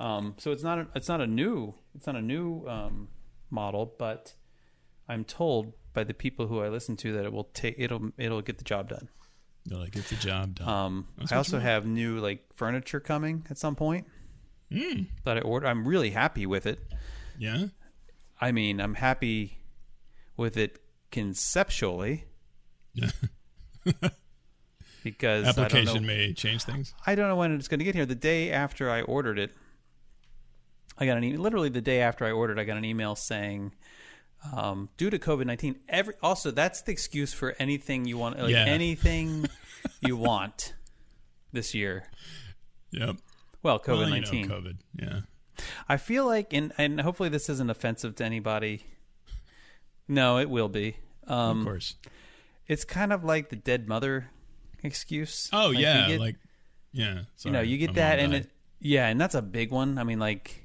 Um, so it's not a, it's not a new it's not a new um, model, but I'm told by the people who I listen to that it will take it'll it'll get the job done. They'll get the job done. Um, I also have new like furniture coming at some point Mm, that I ordered. I'm really happy with it. yeah. I mean, I'm happy with it conceptually Yeah. because I don't know Application may change things. I don't know when it's going to get here. The day after I ordered it, I got an email. Literally the day after I ordered, I got an email saying, um, due to COVID nineteen, every also that's the excuse for anything you want, like Yeah. anything you want this year. Yep. Well, COVID Well, you know, nineteen. COVID. Yeah. I feel like, and and hopefully this isn't offensive to anybody. No, it will be. Um, of course. It's kind of like the dead mother excuse. Oh Like, yeah. get- like yeah. you know you get that and it, yeah and that's a big one i mean like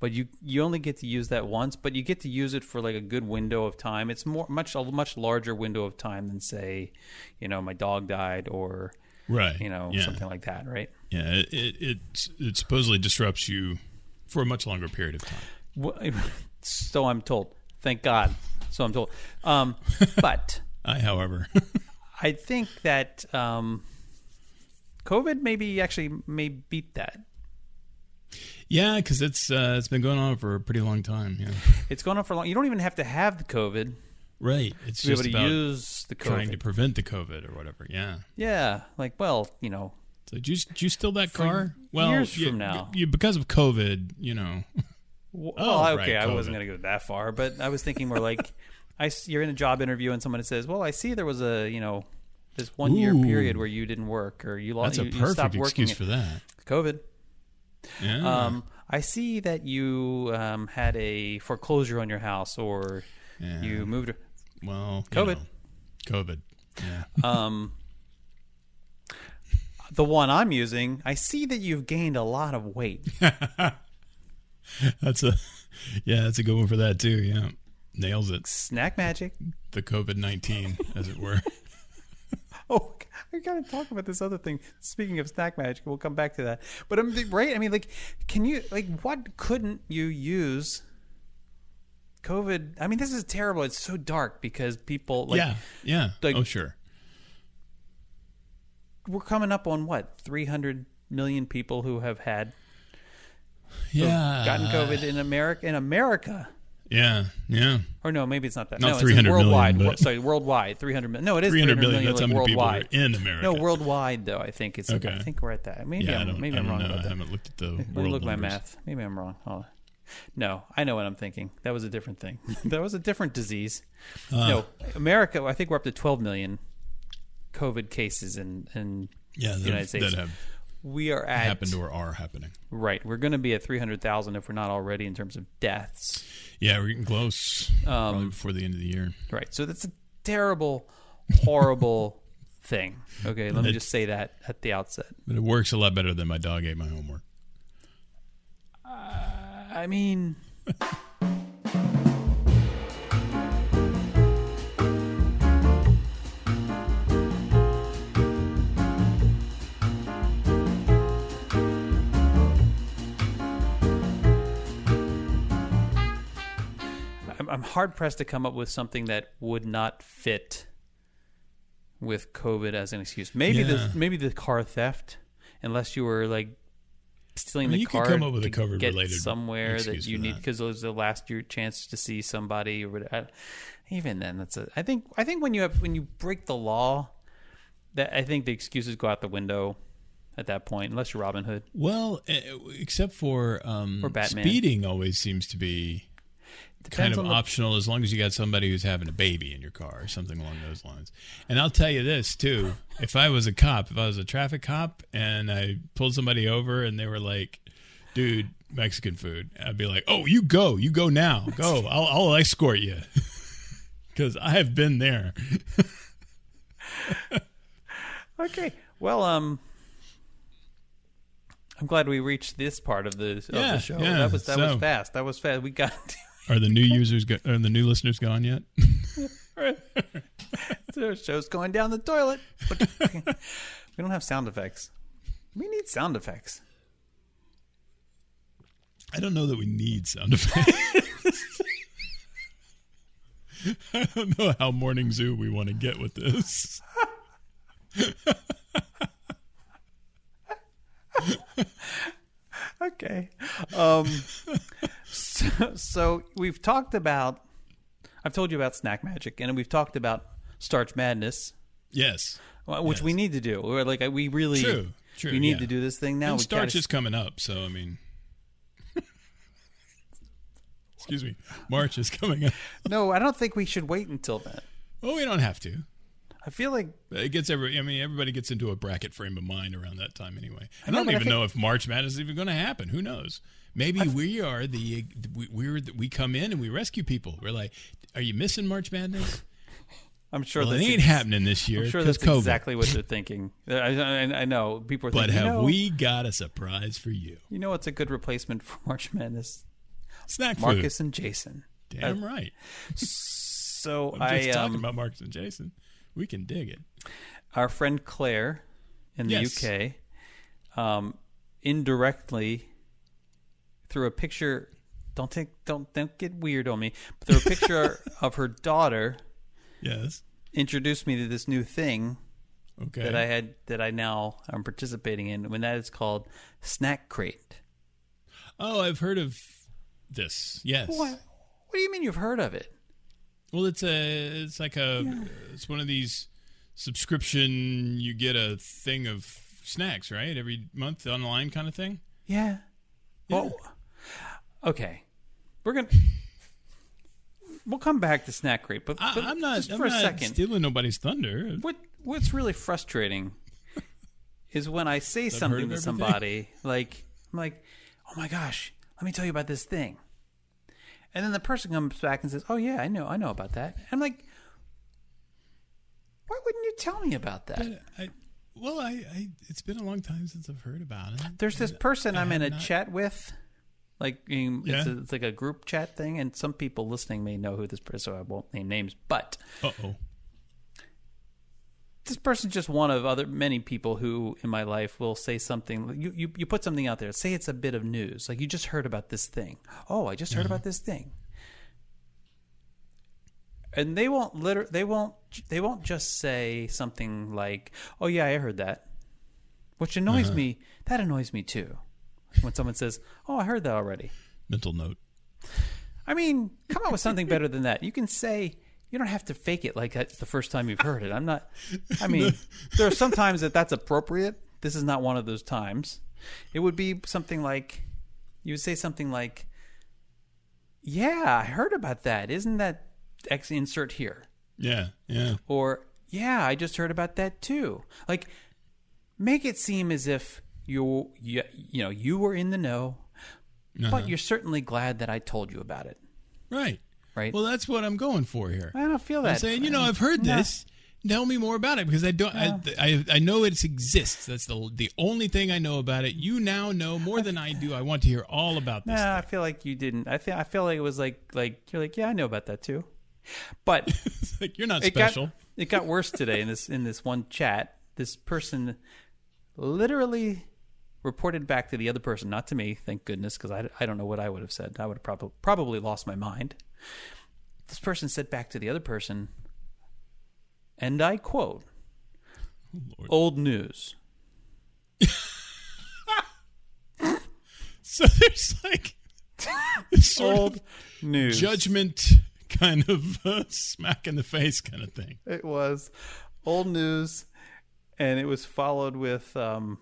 but you you only get to use that once but you get to use it for like a good window of time it's more much a much larger window of time than say you know my dog died or right. you know yeah. something like that right Yeah. It, it it it supposedly disrupts you for a much longer period of time. So i'm told thank god so i'm told um but I, however, i think that um covid maybe actually may beat that yeah, because it's uh, it's been going on for a pretty long time. Yeah. it's going on for long you don't even have to have the covid Right. It's to be able just to about use the trying covid to prevent the COVID or whatever. Yeah. yeah like well you know So do you, do you steal that car? Well, years you- from now. you, because of COVID, you know. Well, Oh, okay, right, I wasn't going to go that far, but I was thinking more like, I you're in a job interview and someone says, "Well, I see there was a you know this one year period where you didn't work or you lost That's a you, you perfect stopped working excuse for that. COVID." Yeah. Um, I see that you um, had a foreclosure on your house or yeah. you moved. well, you COVID. know, COVID. Yeah. Um, the one I'm using, I see that you've gained a lot of weight. That's a yeah, that's a good one for that too. Yeah. Nails it. Snack magic. The COVID nineteen, as it were. Oh, I gotta talk about this other thing. Speaking of snack magic, we'll come back to that. But um, I'm right. I mean, like, can you like what couldn't you use? COVID. I mean, this is terrible. It's so dark because people like yeah. Yeah. Oh, like- oh sure. we're coming up on what 300 million people who have had Yeah. gotten COVID in America. In America, Yeah. Yeah. or no, maybe it's not that. Not no, it's 300 million, worldwide. but- sorry, worldwide. 300 million. No, it is 300 300 million. That's how like, many people are worldwide. in America. No, worldwide though. I think it's. Okay. I think we're at that. Maybe Yeah, I I'm. Maybe I I'm wrong know. about I that. haven't looked at the Let me look at my math. Maybe I'm wrong. On. No, I know what I'm thinking. That was a different thing. that was a different disease. Uh, no, America. I think we're up to 12 million COVID cases in in Yeah, the United States. that have we are at happened or are happening. right. We're going to be at 300,000 if we're not already in terms of deaths. Yeah, we're getting close. probably Um, before the end of the year. right. So that's a terrible, horrible thing. Okay, let me just say that at the outset. But it works a lot better than my dog ate my homework. I mean, I'm, I'm hard pressed to come up with something that would not fit with COVID as an excuse. Maybe Yeah. the maybe the car theft, unless you were like stealing I mean, the you could car come up with to a COVID get related somewhere that excuse you for need that. because it was the last your chance to see somebody or whatever. Even then, that's a. I think I think when you have when you break the law, that I think the excuses go out the window at that point, unless you're Robin Hood. Well, eh, except for um, Or Batman. speeding always seems to be kind of the- optional as long as you got somebody who's having a baby in your car or something along those lines. And I'll tell you this too: if I was a cop, if I was a traffic cop, and I pulled somebody over and they were like, "Dude, Mexican food," I'd be like, "Oh, you go, you go now, go. I'll, I'll escort you." Because I have been there. Okay. Well, um, I'm glad we reached this part of the of Yeah, the show. yeah, that was that was fast. That was fast. We got. Are the new users, go- are the new listeners gone yet? the show's going down the toilet. we don't have sound effects. We need sound effects. I don't know that we need sound effects. I don't know how morning zoo we want to get with this. Okay. Um, so, so we've talked about. I've told you about snack magic, and we've talked about starch madness, Yes. which we need to do. We're like we really True. True. we need yeah. to do this thing now. And We starch gotta- is coming up, so I mean. Excuse me. March is coming up. no, I don't think we should wait until then. Well, we don't have to. I feel like It gets every. I mean, everybody gets into a bracket frame of mind around that time anyway. I, know, don't but I even think- know if March Madness is even going to happen. Who knows? Maybe we are the we, we're the, we come in and we rescue people. We're like, are you missing March Madness? I'm sure Well, it ain't ex- happening this year I'm sure that's COVID. exactly what they're thinking. I, I, I know people are but thinking. have you know, we got a surprise for you? You know what's a good replacement for March Madness? Snack food. Marcus and Jason. Damn right. So I'm I just talking um, about Marcus and Jason. We can dig it. our friend Claire in the Yes. UK um, indirectly through a picture don't take don't don't get weird on me but through a picture of her daughter Yes. introduced me to this new thing Okay. that I had that I now am participating in when that is called Snack Crate. oh, I've heard of this. Yes. What? What do you mean you've heard of it? Well, it's a it's like a it's one of these subscription. You get a thing of snacks, right? Every month online kind of thing. Yeah. Well, okay. We're gonna we'll come back to Snack Crate, but, I, but I'm not. just I'm for a second. stealing nobody's thunder. What what's really frustrating is when I say heard something to somebody like I'm like, "Oh my gosh, let me tell you about this thing," and then the person comes back and says, "Oh yeah, I know, I know about that." I'm like, "Why wouldn't you tell me about that?" I, well, I, I it's been a long time since I've heard about it. There's this person I'm in a not- chat with. Like um, it's, Yeah. a, it's like a group chat thing, and some people listening may know who this person. So I won't name names, but Uh oh. this person's just one of other many people who in my life will say something. You you, you put something out there. Say it's a bit of news, like you just heard about this thing. Oh, I just heard about this thing, and they won't liter- They won't. They won't just say something like, "Oh yeah, I heard that," which annoys me. That annoys me too. When someone says, "Oh, I heard that already." Mental note. I mean, come up with something better than that. You can say you don't have to fake it like that's the first time you've heard it. I'm not. I mean, there are some times that that's appropriate. This is not one of those times. It would be something like you would say something like, "Yeah, I heard about that. Isn't that X insert here?" Yeah. Yeah. Or, "Yeah, I just heard about that too." Like, make it seem as if you you, you know you were in the know, Uh-huh. but you're certainly glad that I told you about it. Right. Right? Well, that's what I'm going for here. I don't feel that. I'm saying, you know, I've heard No. this. Tell me more about it because I don't. I, I I know it exists. That's the the only thing I know about it. You now know more than I do. I want to hear all about this. Nah, I feel like you didn't. I feel I feel like it was like like you're like yeah, I know about that too. But like you're not it special. got it got worse today in this in this one chat. This person literally reported back to the other person, not to me, thank goodness, because I, I don't know what I would have said. I would have probably probably lost my mind. This person said back to the other person, and I quote, Lord. "Old news." So there's like this sort Old news. judgment, kind of uh, smack in the face, kind of thing. It was old news, and it was followed with. Um,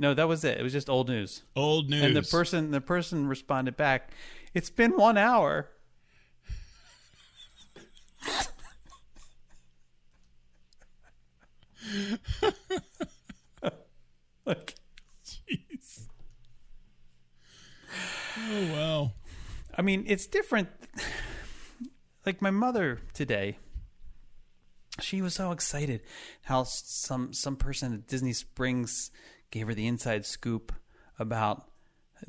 no, that was it. It was just old news. Old news. And the person, the person responded back, "It's been one hour." like, Jeez. Oh wow. I mean, it's different. Like my mother today, she was so excited how some some person at Disney Springs gave her the inside scoop about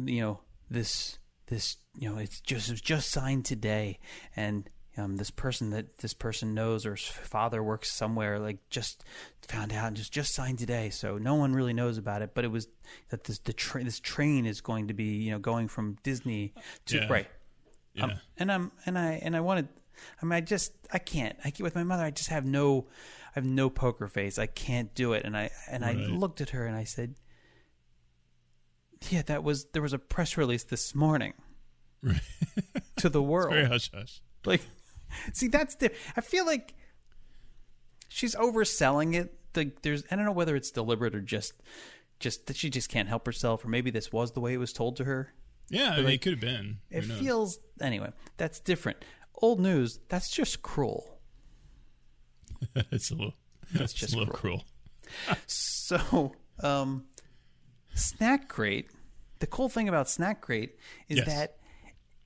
you know this this you know it's just it was just signed today and um, this person that this person knows or father works somewhere like just found out and just just signed today so no one really knows about it but it was that this the tra- this train is going to be you know going from disney to Yeah. right Yeah. um, and i'm and i and i wanted i mean i just i can't i can't with my mother i just have no i have no poker face i can't do it and i and i looked at her and i said yeah that was there was a press release this morning Right. to the world Very hush hush. like, see, that's the. I feel like she's overselling it. The, there's, I don't know whether it's deliberate or just, just that she just can't help herself, or maybe this was the way it was told to her. Yeah, I mean, it could have been. Who It knows? feels anyway. That's different. Old news. That's just cruel. it's a little. That's just a little cruel. So, um, Snack Crate. The cool thing about Snack Crate is Yes. that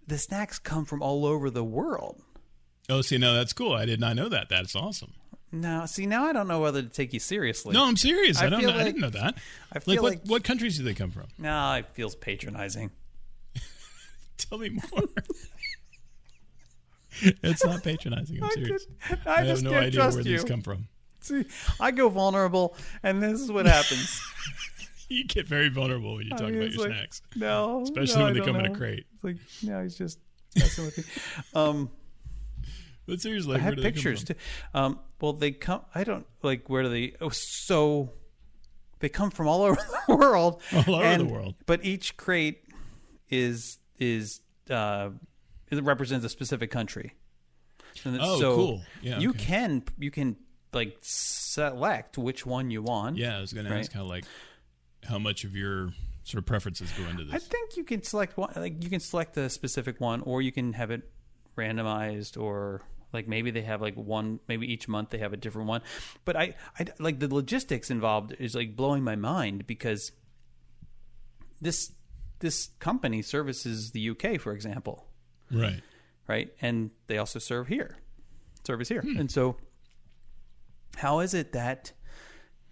the snacks come from all over the world. Oh, see, no, that's cool. I did not know that. That's awesome. Now, see, now I don't know whether to take you seriously. No, I'm serious. I, I don't. Know, I didn't know that. I feel like, what? like- What countries do they come from? No, it feels patronizing. Tell me more. it's not patronizing. I'm serious. I, I, have no can't idea where you. these come from. See, I go vulnerable, and this is what happens. You get very vulnerable when you I talk mean, about your like, snacks, No, especially no, when they come in a crate. It's like, no, he's just messing with me. Um, But seriously, I where had do they come pictures too. Um, well, they come. I don't like where do they? Oh, so they come from all over the world. All over the world. But each crate is is uh, it represents a specific country. Oh, so cool. Yeah, you okay. can you can like select which one you want. Yeah, I was going Right. to ask how like how much of your sort of preferences go into this. I think you can select one. Like you can select a specific one, or you can have it randomized, or like maybe they have like one. Maybe each month they have a different one. But I, I like the logistics involved is like blowing my mind because this this company services the UK, for example, right. right? And they also serve here, service here, Hmm. and so how is it that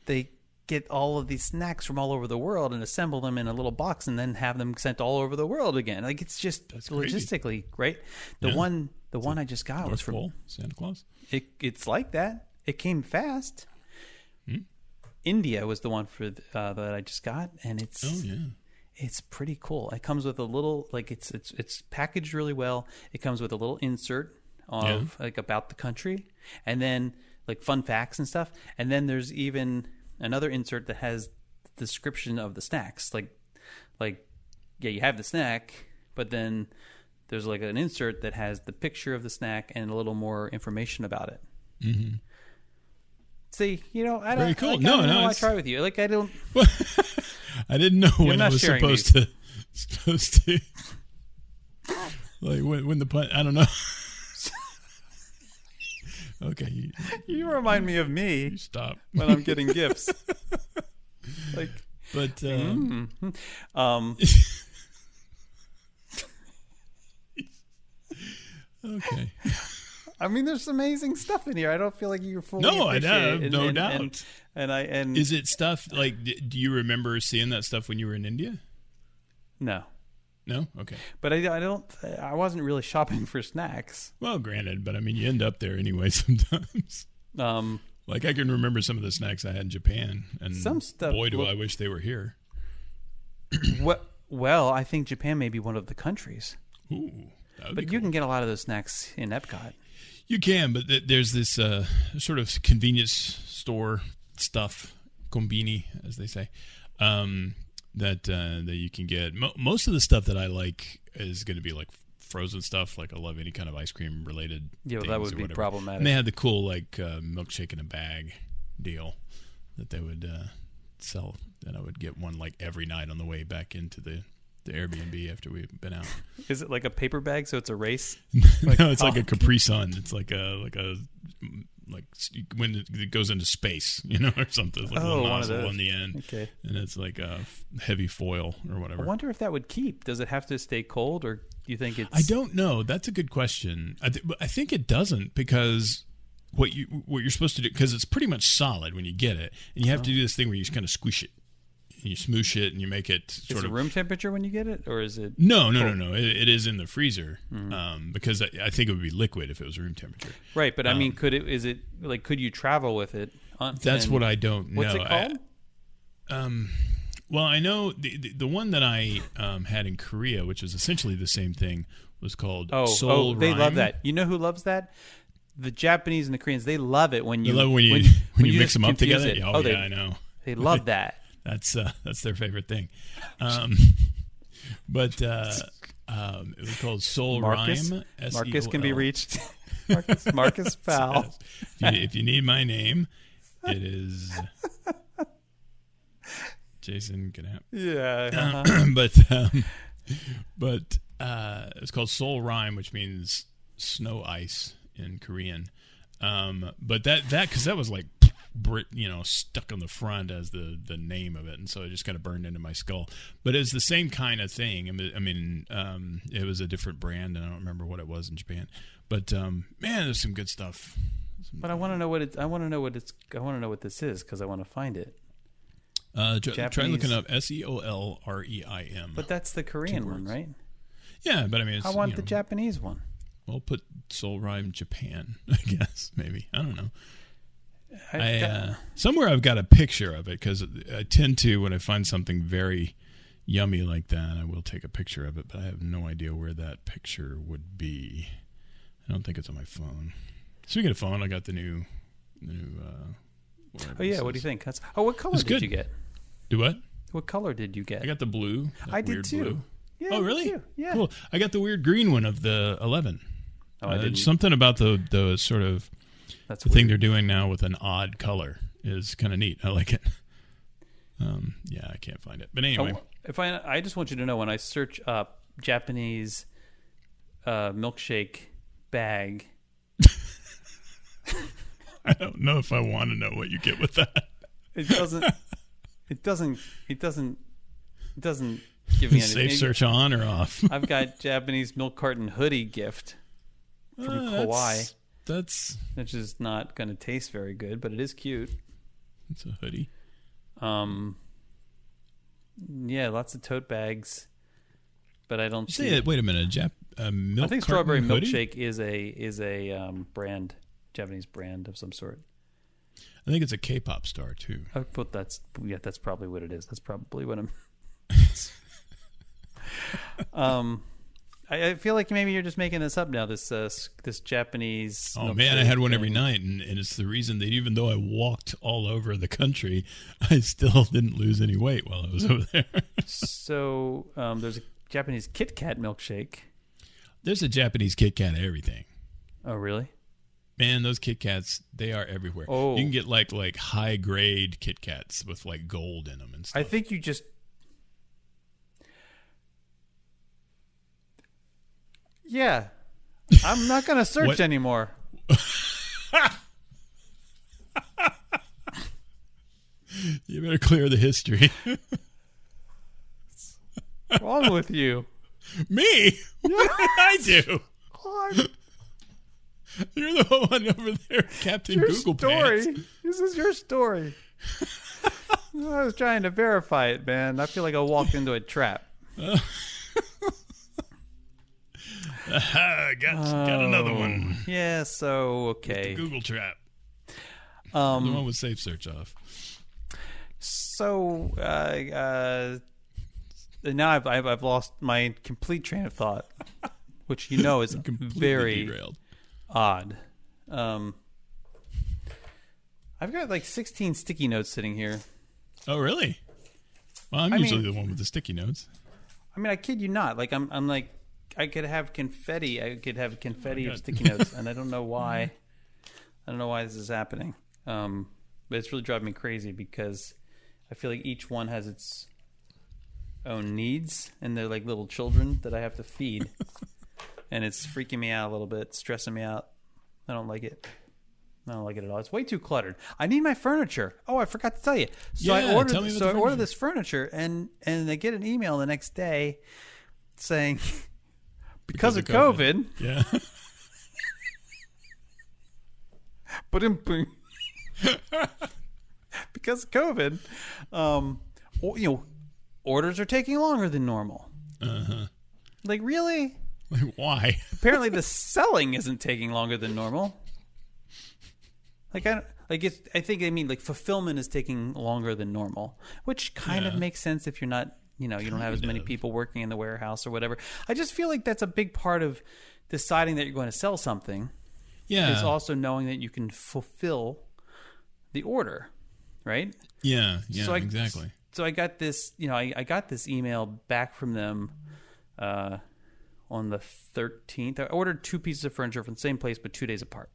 they get all of these snacks from all over the world and assemble them in a little box and then have them sent all over the world again. Like it's just That's logistically right. The Yeah. one, the one I just got was from. Santa Claus. It, it's like that. It came fast. Hmm? India was the one for uh, that I just got, and it's Oh yeah. It's pretty cool. It comes with a little like it's it's it's packaged really well. It comes with a little insert of like about the country, and then like fun facts and stuff. And then there's even another insert that has the description of the snacks. Like like yeah, you have the snack, but then there's like an insert that has the picture of the snack and a little more information about it. Mm-hmm. See, you know, I don't. Very cool. Like, No, I don't no, know. I try with you. Like I don't. I didn't know when I was supposed to supposed to like when when the pun I don't know. okay, you, You remind me of me you stop. when I'm getting gifts. Like, But um, um, okay, I mean, there's amazing stuff in here. I don't feel like you're fully. No, I have no and, doubt. And, and I and is it stuff like? Do you remember seeing that stuff when you were in India? no, No. Okay. but I, I don't. I wasn't really shopping for snacks. Well, granted, but I mean, you end up there anyway sometimes. Um, Like I can remember some of the snacks I had in Japan, and Some stuff Boy, do look- I wish they were here. what? Well, I think Japan may be one of the countries, Ooh, but be you can get a lot of those snacks in Epcot. You can, but th- there's this uh, sort of convenience store stuff, combini, as they say, um, that uh, that you can get. Mo- most of the stuff that I like is going to be like frozen stuff. Like I love any kind of ice cream related. Yeah, well, that would be problematic. And they had the cool like uh, milkshake in a bag deal that they would uh, sell. And I would get one like every night on the way back into the the Airbnb after we've been out. Is it like a paper bag, so it's a race? no, it's like oh. a Capri Sun. It's like a like a like when it- goes into space, you know, or something. It's like a Oh, little one of nozzle those. on the end, Okay. and it's like a heavy foil or whatever. I wonder if that would keep. Does it have to stay cold, or do you think it's? I don't know. That's a good question. I, th- but I think it doesn't because what you what you're supposed to do because it's pretty much solid when you get it, and you have to Oh. do this thing where you just kind of squish it. And you smoosh it and you make it sort it of room temperature when you get it, or is it? no, no, no, no. It, it is in the freezer Mm-hmm. um, because I, I think it would be liquid if it was room temperature. Right, but I mean, could it? Is it like? Could you travel with it? On, That's what I don't What's know. What's it I- called? Um, well, I know the, the the one that I um, had in Korea, which was essentially the same thing, was called oh, Seoul oh, they love that. You know who loves that? The Japanese and the Koreans. They love it when You you love when you when, you, mix them up together. it. Oh, they, yeah, I know. They love that. That's uh, that's their favorite thing. Um, but uh, um, it was called Soul Marcus. Rhyme. Marcus can be reached. Marcus, Marcus Fowl. Yes. If you, if you need my name, it is Jason Knapp. Yeah. uh-huh. but um, but uh, it's called Seolreim, which means snow ice in Korean. Um, but that that because that was like Brit, you know, stuck on the front as the the name of it, and so it just kind of burned into my skull. But it's the same kind of thing. I mean, um, it was a different brand, and I don't remember what it was in Japan. But um, man, there's some good stuff. But I want to know what it. I want to know what it's. I want to know what this is because I want to find it. Uh, try, try looking up S E O L R E I M. But that's the Korean one, right? Yeah, but I mean, it's, I want you the Japanese one. We'll put Seolreim Japan, I guess maybe. I don't know. I, I uh, somewhere I've got a picture of it because I tend to when I find something very yummy like that, I will take a picture of it. But I have no idea where that picture would be. I don't think it's on my phone. Speaking of phone, I got the new, the new. Uh, oh yeah, what do you think? That's, oh, what color did good. you get? Do what? What color did you get? I got the blue. I did too. blue. Yeah, Oh really? Yeah. Cool. I got the weird green one of the eleven. Oh, I Uh, didn't. something about the the sort of That's the weird. thing they're doing now with an odd color is kind of neat. I like it. Um, yeah, I can't find it, but anyway, Oh, if I, I just want you to know when I search up Japanese uh, milkshake bag, I don't know if I want to know what you get with that. it doesn't. it doesn't. It doesn't. It doesn't give me anything. Safe search on or off? I've got Japanese milk carton hoodie gift, From Uh, Kawaii. That's, that's which is not going to taste very good, but it is cute. it's a hoodie. Um, yeah, lots of tote bags, but I don't see. say it. Wait a minute. Jap, uh, milk I think strawberry hoodie? milkshake is a is a um, brand, Japanese brand of some sort. I think it's a K-pop star too. I put that's yeah, that's probably what it is. That's probably what I'm. um, I, I feel like maybe you're just making this up now. This uh, this Japanese. Oh man, I had one every night, and, and it's the reason that even though I walked all over the country, I still didn't lose any weight while I was over there. So um, there's a Japanese Kit Kat milkshake. There's a Japanese Kit Kat everything. Oh really? Man, those Kit Kats, they are everywhere. Oh. You can get like like high grade Kit Kats with like gold in them and stuff. I think you just. Yeah, I'm not gonna search anymore. you better clear the history. What's wrong with you? Me? What did I do? God, You're the one over there, Captain your Google story. Pants. This is your story. I was trying to verify it, man. I feel like I walked into a trap. Ah, got got another one. Yeah. So okay. Google trap. Um, The one with safe search off. So uh, uh, now I've, I've I've lost my complete train of thought, which you know is very derailed. odd. Um, I've got like 16 sticky notes sitting here. Oh, really? Well, I'm I usually mean- the one with the sticky notes. I mean, I kid you not. Like I'm I'm like I could have confetti. I could have confetti Oh of sticky notes, and I don't know why. I don't know why this is happening. Um, but it's really driving me crazy because I feel like each one has its own needs, and they're like little children that I have to feed, and it's freaking me out a little bit, stressing me out. I don't like it. I don't like it at all. It's way too cluttered. I need my furniture. Oh, I forgot to tell you. So Yeah, I ordered. tell me about so I ordered this furniture, and and I get an email the next day saying because, Because of of COVID, Yeah. but in because of COVID, um, you know, orders are taking longer than normal. Uh huh. Like really? Like why? Apparently, the selling isn't taking longer than normal. Like I don't, like it's. I think I mean like fulfillment is taking longer than normal, which kind of makes sense if you're not you know you don't have as many people working in the warehouse or whatever. I just feel like that's a big part of deciding that you're going to sell something Yeah. is also knowing that you can fulfill the order, right? yeah. Yeah. So I- exactly. so I got this, you know, I, I got this email back from them uh, on the 13th. I ordered two pieces of furniture from the same place, but two days apart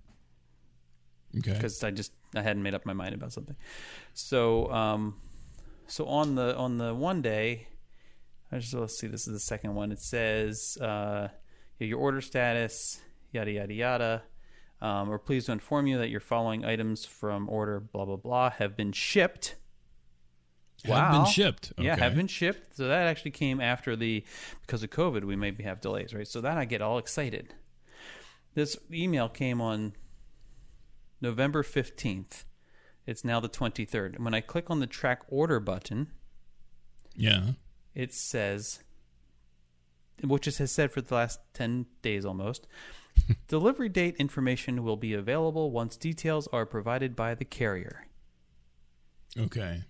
Okay. because I just I hadn't made up my mind about something. So, um, so on the on the one day, I just let's see. This is the second one. It says uh, your order status, yada yada yada. Um, we're pleased to inform you that your following items from order blah blah blah have been shipped. Wow. Have been shipped. Yeah, have been shipped. So that actually came after the because of COVID, we maybe have delays, right? So that I get all excited. This email came on November 15th. It's now the 23rd. And when I click on the track order button, Yeah. it says which it has said for the last 10 days almost. Delivery date information will be available once details are provided by the carrier. Okay.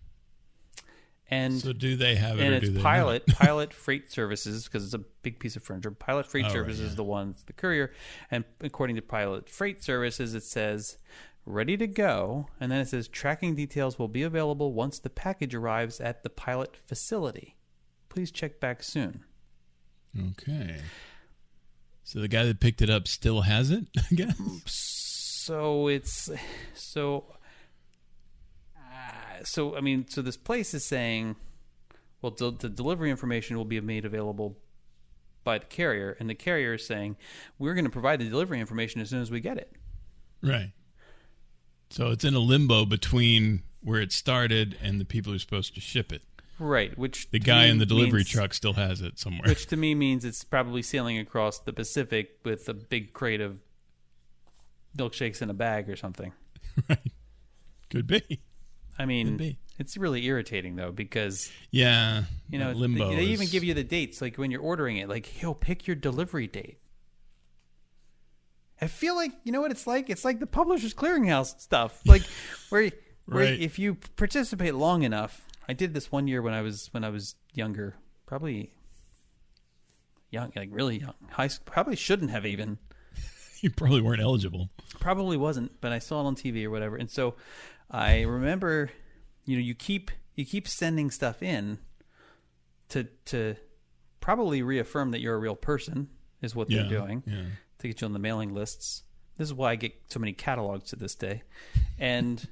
And So do they have it and or it's pilot pilot freight services because it's a big piece of furniture pilot freight Oh, right, services is the one the courier and according to pilot freight services it says ready to go and then it says tracking details will be available once the package arrives at the pilot facility please check back soon? Okay. So the guy that picked it up still has it, I guess? so it's so uh, so i mean so this place is saying well the, the delivery information will be made available by the carrier and the carrier is saying we're going to provide the delivery information as soon as we get it Right. So it's in a limbo between where it started and the people who are supposed to ship it. right which The guy in the delivery means- truck still has it somewhere. which to me means it's probably sailing across the pacific with a big crate of milkshakes in a bag or something right. Could be. i mean be. it's really irritating though because Yeah. You know, limbo. they, they even give you the dates, like when you're ordering it. Like, yo, pick your delivery date. I feel like you know what it's like. It's like the Publishers Clearinghouse stuff, like where where Right. if you participate long enough. I did this one year when I was when I was younger, probably young, like really young. High school, probably shouldn't have even. You probably weren't eligible. Probably wasn't, but I saw it on TV or whatever. And so I remember, you know, you keep you keep sending stuff in to to probably reaffirm that you're a real person is what Yeah. they're doing Yeah. To get you on the mailing lists. This is why I get so many catalogs to this day. And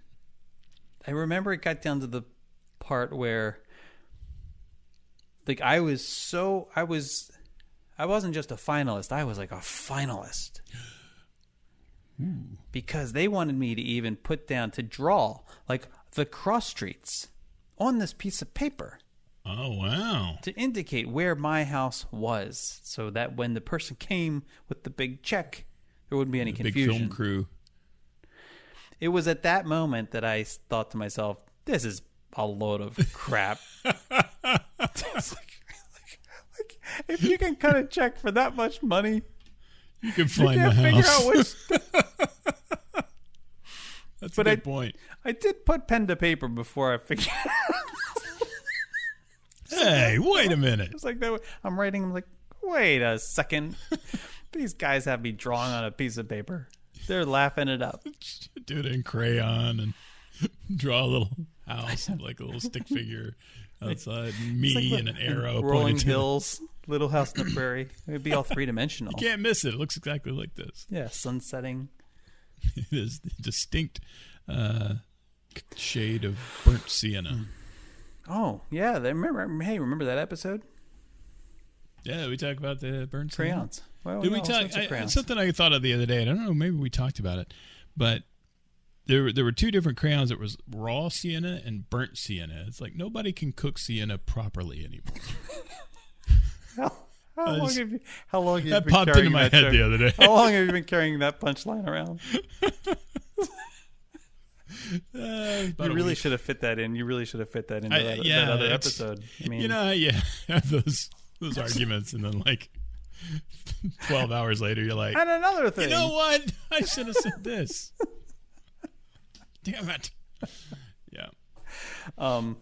I remember it got down to the part where like I was so I was I wasn't just a finalist, I was like a finalist. Hmm. Because they wanted me to even put down to draw like the cross streets on this piece of paper Oh wow. to indicate where my house was so that when the person came with the big check there wouldn't be any The big confusion. film crew. It was at that moment that I thought to myself, this is a load of crap. If you can cut a check for that much money, You can you find the can't figure house. out which. That's but a I- good point. I did put pen to paper before I figured. Hey, wait a minute. It's like that. I'm writing. I'm like, wait a second. These guys have me drawing on a piece of paper. They're laughing it up. Do it in crayon and draw a little house, like a little stick figure outside, me like and an arrow Rolling pointing to hills, Little House in the Prairie. It'd be all three dimensional. You can't miss it. It looks exactly like this. Yeah, sun setting. It is the distinct uh, shade of burnt sienna. Oh yeah, they remember. Hey, remember that episode? Yeah, we talked about the burnt. Crayons. Well, Did we talk? I, something I thought of the other day. and I don't know. Maybe we talked about it, but there there were two different crayons. It was raw sienna and burnt sienna. It's like nobody can cook sienna properly anymore. How, how long just- have you? How long have you That been popped carrying into my that head joke? the other day. How long have you been carrying that punchline around? About You really should have fit that in. You really should have fit that into I- that, yeah, that other episode. I mean, you know, yeah, have those those arguments, and then like twelve hours later, you're like, and another thing. you know what? I should have said this. Damn it. Yeah. Um.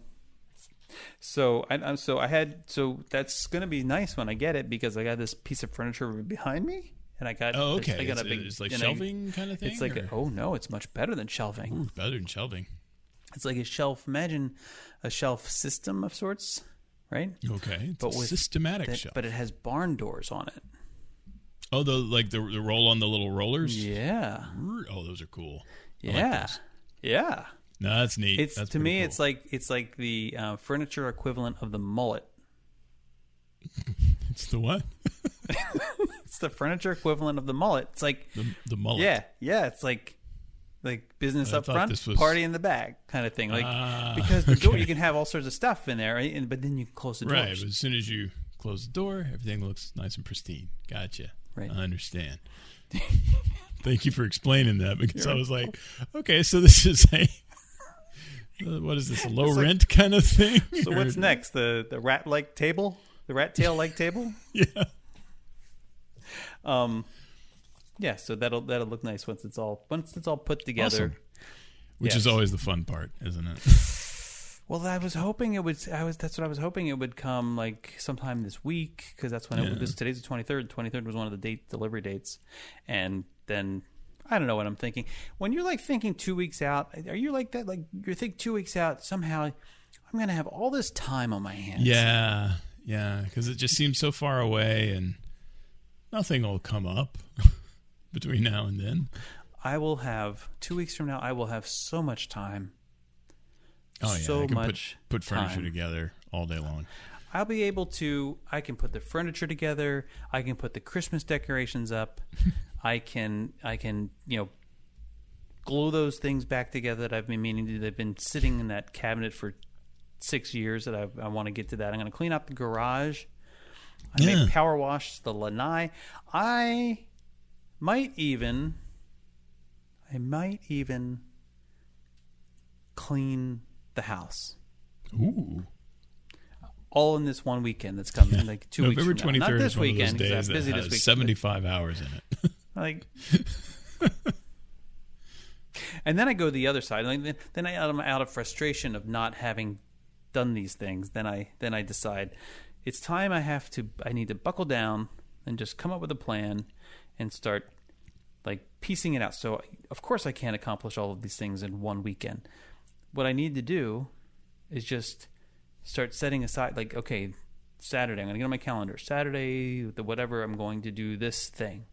So I, I'm so I had so that's gonna be nice when I get it because I got this piece of furniture behind me and I got Oh, okay. I got it's, a big it's like and I- shelving kind of thing. it's like a, oh no, it's much better than shelving. Ooh, better than shelving. It's like a shelf. Imagine a shelf system of sorts, right? Okay, it's But a with systematic That- shelf. but it has barn doors on it. oh, the like the, the roll on the little rollers. Yeah, Oh, those are cool. I like yeah, yeah. No, that's neat. It's that's to me, cool. it's like it's like the uh, furniture equivalent of the mullet. it's the what? It's the furniture equivalent of the mullet. It's like The, the mullet. Yeah, yeah, it's like like business I up front, was- party in the back kind of thing. Like Ah, because the door you can have all sorts of stuff in there, right? And, but then you close the door. Right, but as soon as you close the door, everything looks nice and pristine. Gotcha. Right. I understand. Thank you for explaining that because I was like, okay, so this is a what is this a low like- rent kind of thing? So what's next? The the rat like table, the rat tail like table. Yeah. Um, yeah. So that'll that'll look nice once it's all once it's all put together. Awesome. Which Yes. is always the fun part, isn't it? Well, I was hoping it would. I was. That's what I was hoping it would come like sometime this week because that's when Yeah. it, this today's the twenty third. Twenty third was one of the date delivery dates, and then I don't know what I'm thinking. When you're like thinking two weeks out, are you like that? Like you think two weeks out somehow. I'm gonna have all this time on my hands. yeah, yeah, because it just seems so far away, and nothing will come up between now and then. I will have two weeks from now. I will have so much time. Oh yeah, so I can much put, put furniture time. together all day long. I'll be able to. I can put the furniture together. I can put the Christmas decorations up. I can. I can. You know, glue those things back together that I've been meaning to. They've been sitting in that cabinet for six years. That I, I want to get to that. I'm going to clean up the garage. I Yeah. may power wash the lanai. I might even. I might even clean the house Ooh, all in this one weekend that's coming, like two November weeks from now. Not this is one of those weekend because I'm busy this week. seventy five hours in it. Like, and then I go the other side. Like, then- then I am out of frustration of not having done these things. Then I then I decide it's time. I have to. I need to buckle down and just come up with a plan and start like piecing it out. So of course I can't accomplish all of these things in one weekend. What I need to do is just start setting aside like okay saturday i'm going to get on my calendar saturday the whatever i'm going to do this thing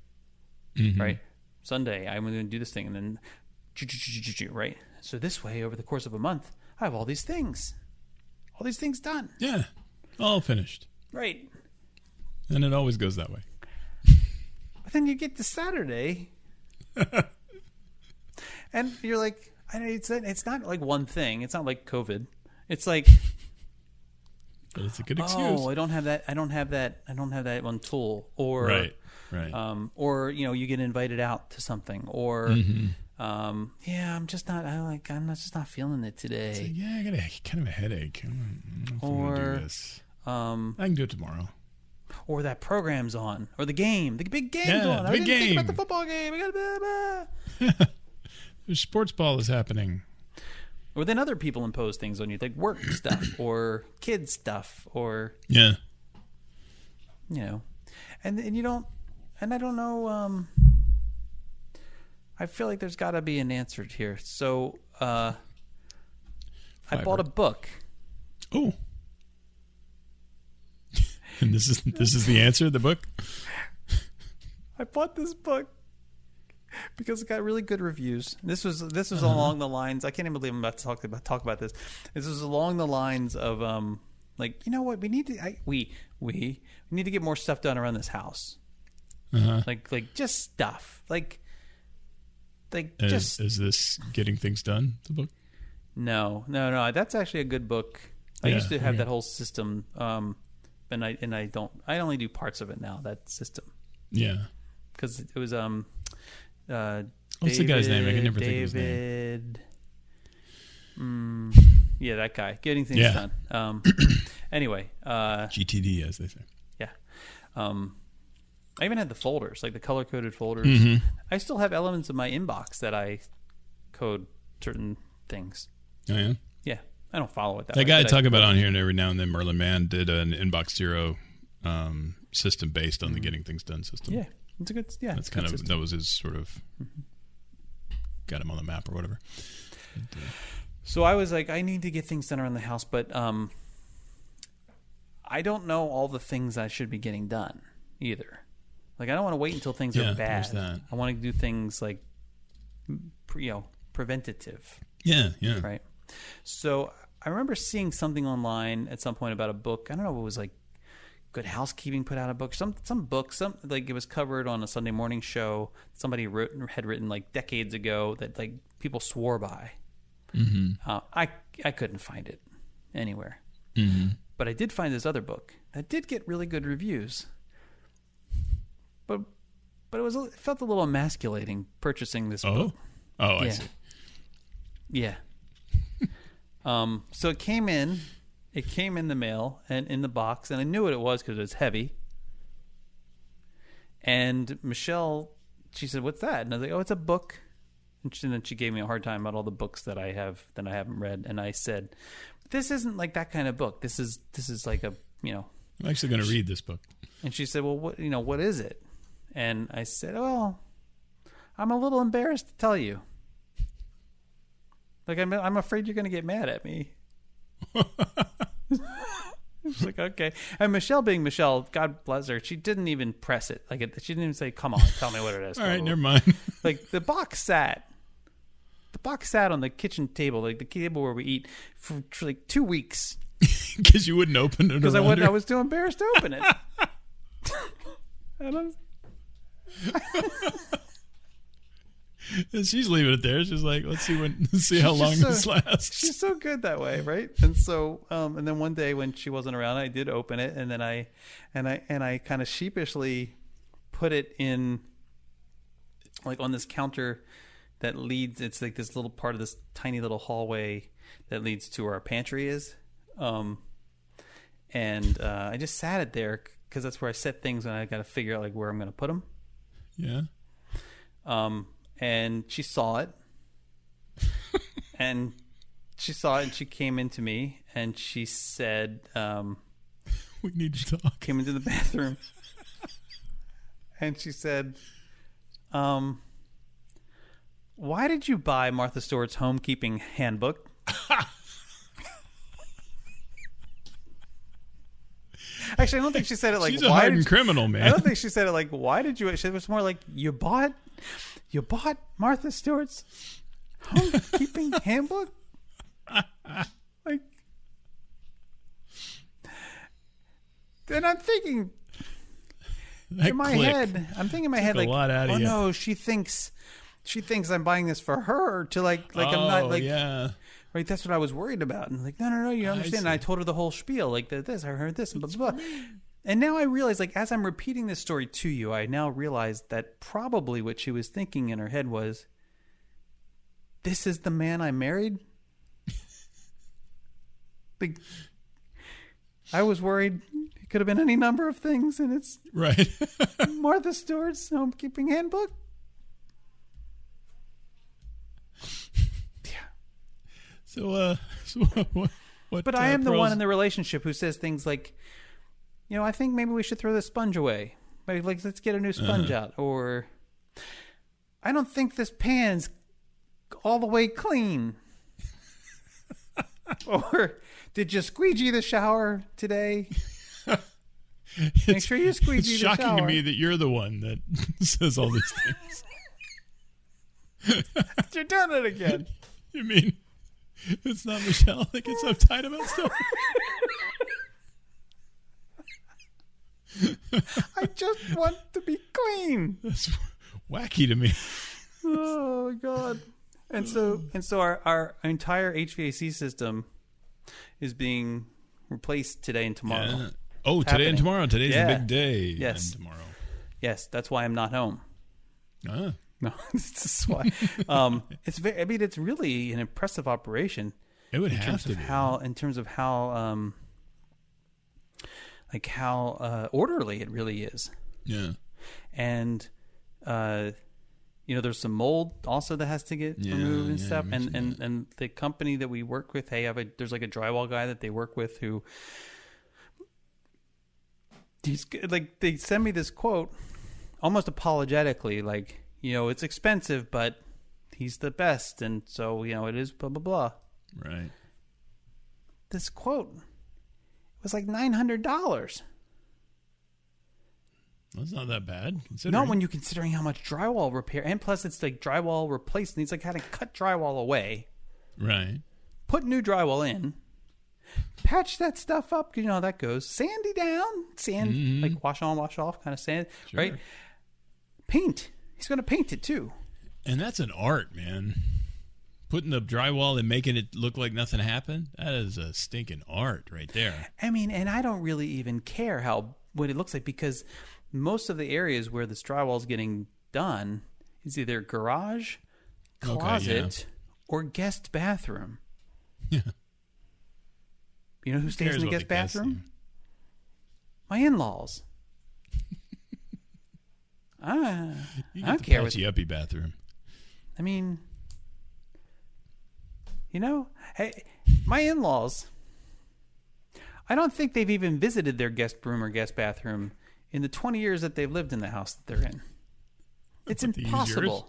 Mhm. right sunday i'm going to do this thing and then right so this way over the course of a month i have all these things all these things done Yeah, all finished, right and it always goes that way. Then you get to saturday and you're like I know it's it's not like one thing it's not like covid it's like But it's a good excuse, oh i don't have that i don't have that i don't have that one tool or right? Right. um, or you know you get invited out to something or Mm-hmm. um, yeah i'm just not i like i'm not just not feeling it It's like, today yeah, I got a kind of a headache. I if I Or- this. um, I can do it tomorrow. Or that program's on or the game the big game's Yeah, on the i big didn't think about game. the football game I gotta blah, blah. There's sports ball is happening. or then other people impose things on you like work stuff or kid stuff or Yeah. you know and and you don't and i don't know um i feel like there's got to be an answer here so uh i bought a book Oh. and this is this is the answer. The book. I bought this book because it got really good reviews. This was this was Uh-huh. along the lines. I can't even believe I'm about to talk about talk about this. This was along the lines of um like you know what we need to I, we we we need to get more stuff done around this house. Uh-huh. Like like just stuff like like Is, just is this getting things done? The book. no no no. That's actually a good book. I Yeah, used to have that whole system. Um, and I and I don't. I only do parts of it now. That system. Yeah. because it was um uh What's the guy's name? I can David- never think of his name. David Yeah, that guy getting things Yeah. done. Um, anyway, uh, GTD, as they say. yeah. Um, I even had the folders, like the color coded folders. Mm-hmm. I still have elements of my inbox that I code certain things. Oh yeah. I don't follow it that. That guy I talk about on here and every now and then, Merlin Mann, did an inbox zero um, system based on the getting things done system. Yeah, it's a good. Yeah, that's kind of system. that was his sort of got him on the map or whatever. So I was like, I need to get things done around the house, but um, I don't know all the things I should be getting done either. Like, I don't want to wait until things Yeah, are bad. I want to do things like, you know, preventative, Yeah, yeah. right? So I remember seeing something online at some point about a book. I don't know if it was like Good Housekeeping put out a book, some some book, some like it was covered on a Sunday morning show. Somebody wrote, had written like decades ago that like people swore by. Mm-hmm. Uh, I I couldn't find it anywhere, Mm-hmm. but I did find this other book that did get really good reviews. But but it was a- it felt a little emasculating purchasing this Oh, book. oh, I Yeah. see. Yeah. Um. So it came in. It came in the mail and in the box, and I knew what it was because it was heavy. And Michelle, she said, "What's that?" And I was like, "Oh, it's a book." And, she, and then she gave me a hard time about all the books that I have that I haven't read. And I said, "This isn't like that kind of book. This is this is like a you know." I'm actually going to read this book. And she said, "Well, what you know, what is it?" And I said, "Well, I'm a little embarrassed to tell you. Like I'm I'm afraid you're going to get mad at me." It's like okay, and Michelle, being Michelle, God bless her, she didn't even press it. Like it, she didn't even say, "Come on, tell me what it is." All right, never mind. Like the box sat, the box sat on the kitchen table, like the table where we eat, for, for like two weeks Because you wouldn't open it. because I wasn't. her. I was too embarrassed to open it. and And she's leaving it there. She's like, let's see when, let's see how long just this lasts. she's so good that way, right? And so, um, and then one day when she wasn't around, I did open it, and then I, and I, and I kind of sheepishly put it in, like on this counter that leads. It's like this little part of this tiny little hallway that leads to where our pantry is. Um, and uh, I just sat it there because that's where I set things, and I got to figure out like where I'm going to put them. Yeah. Um, and she saw it, and she saw it, and she came into me, and she said, um, We need to talk. came into the bathroom, and she said, um, "Why did you buy Martha Stewart's homekeeping handbook?" Actually, I don't think she said it like. She's a why hardened did you- criminal, I don't think she said it like, "Why did you?" She was more like, "You bought, you bought Martha Stewart's homekeeping handbook." Like, then I'm thinking That in my click. head, I'm thinking in my head a like, "Oh you." no, she thinks." She thinks I'm buying this for her to like, like I'm Oh, not like, yeah. right. That's what I was worried about. And like, no, no, no, you don't I understand. I told her the whole spiel, like that this, I heard this, and blah blah. blah. And now I realize, like, as I'm repeating this story to you, I now realize that probably what she was thinking in her head was, "This is the man I married." like, I was worried it could have been any number of things, and it's Right. Martha Stewart's homekeeping handbook. Yeah. so, uh, so what? what But uh, I am the one in the relationship who says things like, you know, I think maybe we should throw this sponge away. Maybe like let's get a new sponge Uh-huh. out. Or I don't think this pan's all the way clean. or did you squeegee the shower today? Make sure you squeegee the shower. It's shocking shower. to me that you're the one that says all these things. You're doing it again. You mean it's not Michelle that gets uptight about stuff? I just want to be clean. That's wacky to me. oh god and so and so our, our entire hvac system is being replaced today and tomorrow Yeah. Oh, today happening. and tomorrow. Today's Yeah. the big day. Yes. And tomorrow. yes that's why i'm not home Ah. no this is why um it's very i mean it's really an impressive operation It would in have terms to of be. how in terms of how um like how uh, orderly it really is. Yeah. and uh you know there's some mold also that has to get Yeah, removed and yeah, stuff. You and mentioned and and the company that we work with have a there's like a drywall guy that they work with who he's like they send me this quote almost apologetically like you know it's expensive but he's the best. And so you know it is blah blah blah. Right. this quote was like nine hundred dollars. That's not that bad. Not when you're considering how much drywall repair, and plus it's like drywall replaced. And he's like had to cut drywall away, Right. put new drywall in, patch that stuff up. You know how that goes. Sandy down, sand Mhm. like wash on, wash off, kind of sand, Sure. right? Paint. He's gonna paint it too. And that's an art, man. Putting the drywall and making it look like nothing happened. That is a stinking art right there. I mean, and I don't really even care how what it looks like because most of the areas where this drywall is getting done is either garage, Okay, closet, or guest bathroom. Yeah. You know who stays in the guest the bathroom? My in-laws. ah, I don't the care what patchy uppy bathroom. I mean, you know, hey, my in-laws. I don't think they've even visited their guest room or guest bathroom in the 20 years that they've lived in the house that they're in. It's impossible.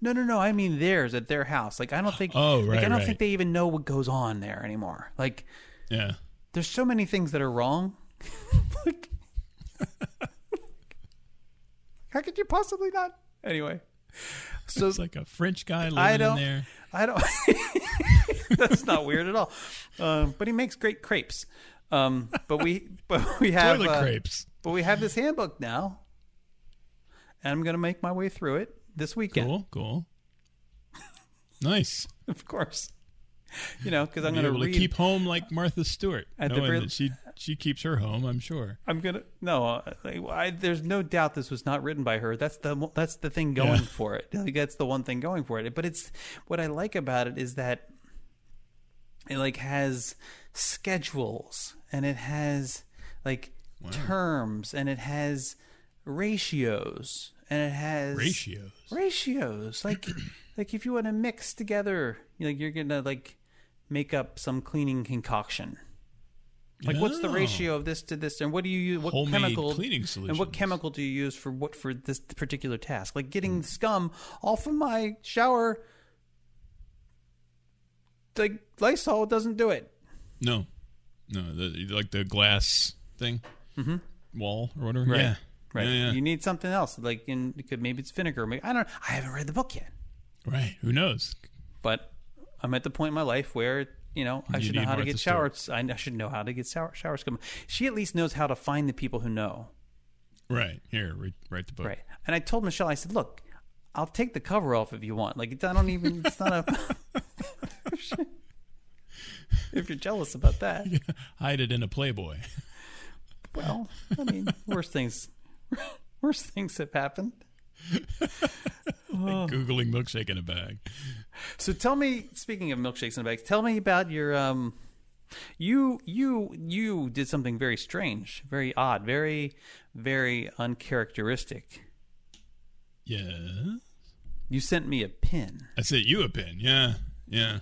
No, no, no. I mean theirs at their house. Like I don't think. Oh, Like right, I don't right. think they even know what goes on there anymore. Like Yeah. there's so many things that are wrong. like, how could you possibly not? Anyway, so It's like a French guy living I don't. there. I don't. that's not weird at all. Um, but he makes great crepes. Um, but we, but we have, Toilet uh, crepes. but we have this handbook now, and I'm gonna make my way through it this weekend. Cool, cool. Nice. Of course, you know, because I'm gonna read. keep home like Martha Stewart. At the very- that she she keeps her home, I'm sure. I'm gonna no. uh, I, I, there's no doubt this was not written by her. That's the that's the thing going Yeah. for it. Like, that's the one thing going for it. But it's what I like about it is that it like has schedules and it has like terms and it has ratios and it has Ratios. ratios. Like like if you want to mix together like you're gonna like make up some cleaning concoction. Like what's the Oh. ratio of this to this and what do you use what Homemade chemical cleaning and what chemical do you use for what for this particular task? Like getting hmm. scum off of my shower like lysol doesn't do it No, no, the, like the glass thing, mm-hmm. wall or whatever. Right. Yeah, right Yeah, yeah. you need something else like in could maybe it's vinegar maybe i don't i haven't read the book yet right. Who knows? but I'm at the point in my life where you know I You should know how to get showers. I I should know how to get shower, showers come. She at least knows how to find the people who know, Right here, write, write the book. right? And I told Michelle, I said, "Look, I'll take the cover off if you want. Like I don't even. It's not a. if you're jealous about that, Hide it in a Playboy. well, I mean, worse things, worse things have happened. like googling milkshake in a bag. So tell me, speaking of milkshakes in a bag, tell me about your um, you you you did something very strange, very odd, very very uncharacteristic. Yeah, You sent me a pin, I sent you a pin. Yeah, yeah.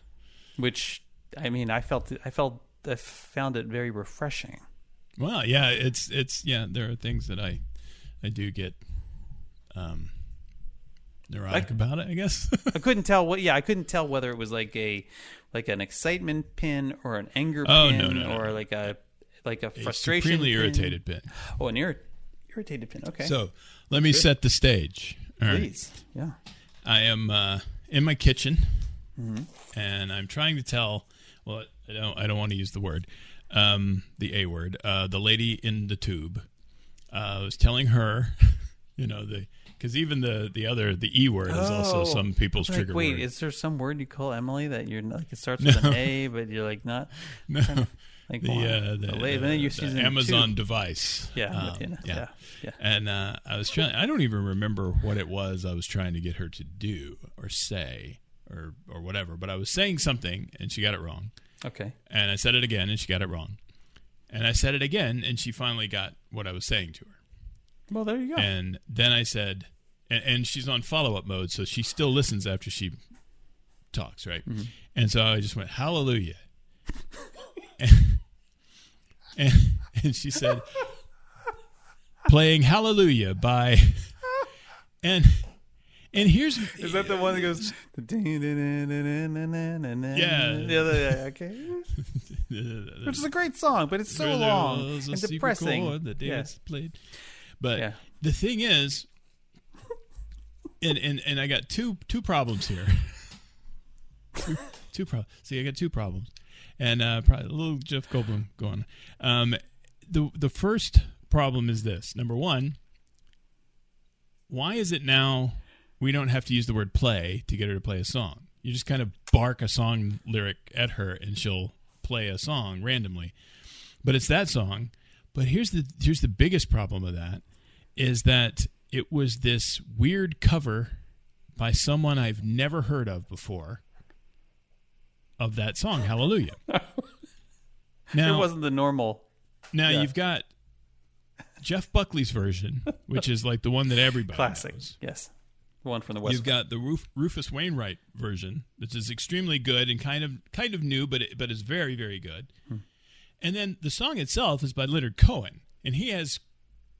Which I mean, I felt I felt I found it very refreshing. Well, yeah. It's it's yeah. There are things that I I do get um neurotic Like- about it. I guess. I couldn't tell what. Yeah, I couldn't tell whether it was like a like an excitement pin or an anger Oh, pin no, no, no. or like a like a A frustration. supremely pin. irritated pin. Oh, an irri- irritated pin. Okay, So let me set the stage. All right. please, yeah. I am uh, in my kitchen, Mm-hmm. and I'm trying to tell. Well, I don't. I don't want to use the word, um, the a word. Uh, the lady in the tube. Uh, I was telling her, you know, the because even the the other the e word is also Oh. some people's Like, trigger wait, word. is there some word you call Emily that you're like it starts with an A, but you're like not no, like the, uh, the, but then you're the Amazon device. Yeah, Um, with you now. yeah. yeah, yeah. And uh, I was trying. I don't even remember what it was I was trying to get her to do or say or or whatever. But I was saying something, and she got it wrong. Okay. And I said it again, and she got it wrong. And I said it again, and she finally got what I was saying to her. Well, there you go. And then I said, and, and she's on follow up mode, so she still listens after she talks, right? Mm-hmm. And so I just went, Hallelujah. and, and, and she said, playing Hallelujah by. And and here's Is that the one that goes? Yeah. Yeah. yeah, Okay. Which is a great song, but it's so There long was and depressing. chord that Yeah. Played. But Yeah. the thing is, and, and and I got two two problems here. two, two problems. See, I got two problems, and uh, probably a little Jeff Goldblum going. Um, the the first problem is this: number one, why is it now we don't have to use the word play to get her to play a song? You just kind of bark a song lyric at her, and she'll play a song randomly. But it's that song. But here's the here's the biggest problem of that is that it was this weird cover by someone I've never heard of before of that song, Hallelujah. Now, It wasn't the normal. now yeah. you've got Jeff Buckley's version, which is like the one that everybody Classic. knows. Yes. The one from the West. You've got the Ruf- Rufus Wainwright version, which is extremely good and kind of kind of new, but it, but is very very good. Hmm. And then the song itself is by Leonard Cohen, and he has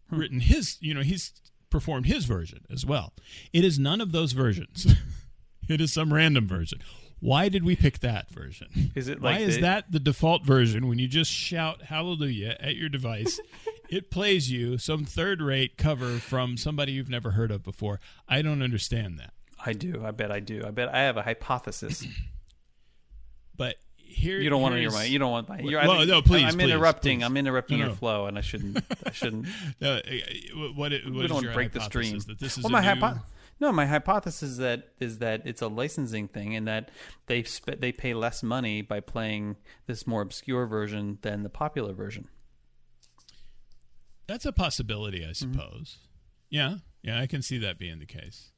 Hmm. written his, you know, he's performed his version as well. It is none of those versions. it is some random version. Why did we pick that version? Is it Why like is that the default version when you just shout hallelujah at your device? it plays you some third rate cover from somebody you've never heard of before. I don't understand that. I do. I bet I do. I bet I have a hypothesis. But here You don't want to hear my. You don't want my. You're, Well, think- no, please, I'm please, interrupting. please. I'm interrupting No, your no. flow, and I shouldn't. I shouldn't. Uh, uh, what, it- what we is don't your break the stream. That this is well, my new, hypo- No, my hypothesis is that is that it's a licensing thing, and that they sp- they pay less money by playing this more obscure version than the popular version. That's a possibility, Mm-hmm. I suppose. Yeah, yeah, I can see that being the case.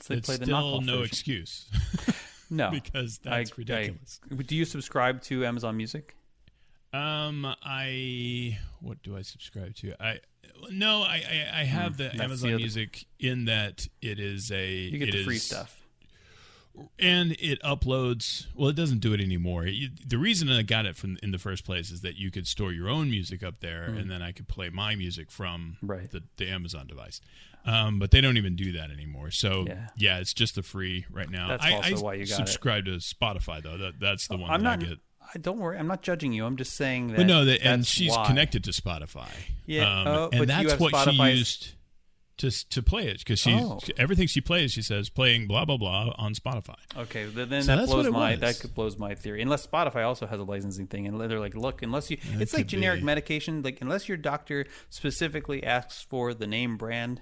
So they it's play the still no version. excuse No, because I- that's ridiculous. I- do you subscribe to Amazon Music? Um, I what do I subscribe to? I no, I I, I have the Hmm, Amazon the Music in that it is a You get the free is- stuff. And it uploads. Well, it doesn't do it anymore. You, the reason I got it from in the first place is that you could store your own music up there, and then I could play my music from. Right. the, the Amazon device. Um, but they don't even do that anymore. So Yeah. yeah, it's just the free right now. That's I, also I why you got it. subscribe to Spotify though. That that's the one I'm that not. I get. I don't worry. I'm not judging you. I'm just saying that. But no, that, and she's why. connected to Spotify. Yeah, um, oh, but and that's what she used to to play it because she Oh. everything she plays she says playing blah blah blah on Spotify. Okay, then, So that blows my was. that blows my theory. Unless Spotify also has a licensing thing, and they're like, look, unless you, it's like generic be. medication. Like unless your doctor specifically asks for the name brand,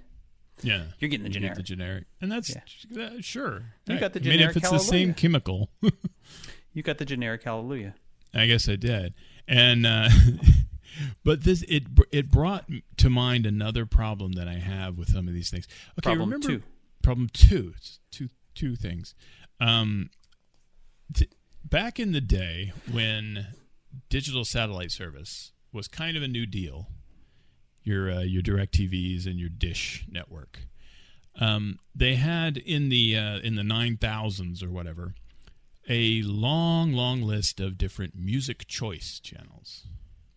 Yeah, You're getting the You generic. the generic, and that's uh, sure. You Heck, got the generic. I mean, if it's the same chemical, you got the generic Hallelujah. I guess I did. And uh, but this it it brought to mind another problem that I have with some of these things. Okay, Problem remember two. problem two. It's two two things. Um, t- back in the day when digital satellite service was kind of a new deal, your uh, your DirecTVs and your Dish network. Um, they had in the uh, in the nine thousands or whatever a long, long list of different music choice channels.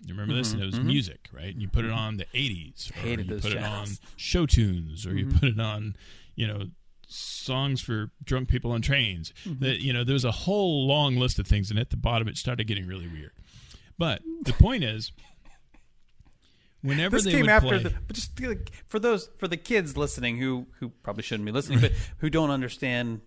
You remember this? And it was music, right? And you put it on the 80s, or Mm-hmm. Hated you put channels. it on show tunes, or Mm-hmm. you put it on, you know, songs for drunk people on trains. Mm-hmm. That you know, there was a whole long list of things, and at the bottom, it started getting really weird. But the point is, whenever This they came would after play, the, but just like, for those for the kids listening who who probably shouldn't be listening, but who don't understand.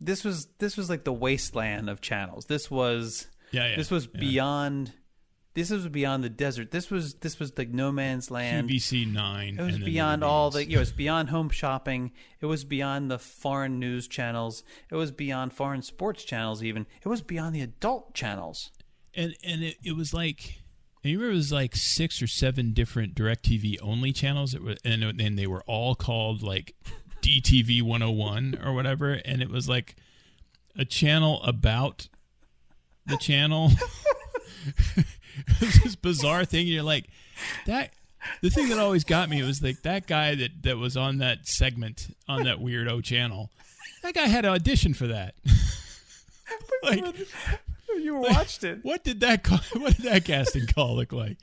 This was this was like the wasteland of channels. This was yeah, yeah, this was yeah. beyond. This was beyond the desert. This was this was like no man's land. QVC nine. It was beyond all the. You know, it was beyond home shopping. It was beyond the foreign news channels. It was beyond foreign sports channels. Even it was beyond the adult channels. and and it, it was like and you remember it was like six or seven different DirecTV only channels that were and and they were all called like DTV 101 or whatever and it was like a channel about the channel. it's this bizarre thing. You're like that. The thing that always got me was like that guy that that was on that segment on that weirdo channel. That guy had an audition for that. like you watched it. what did that call, what did that casting call look like?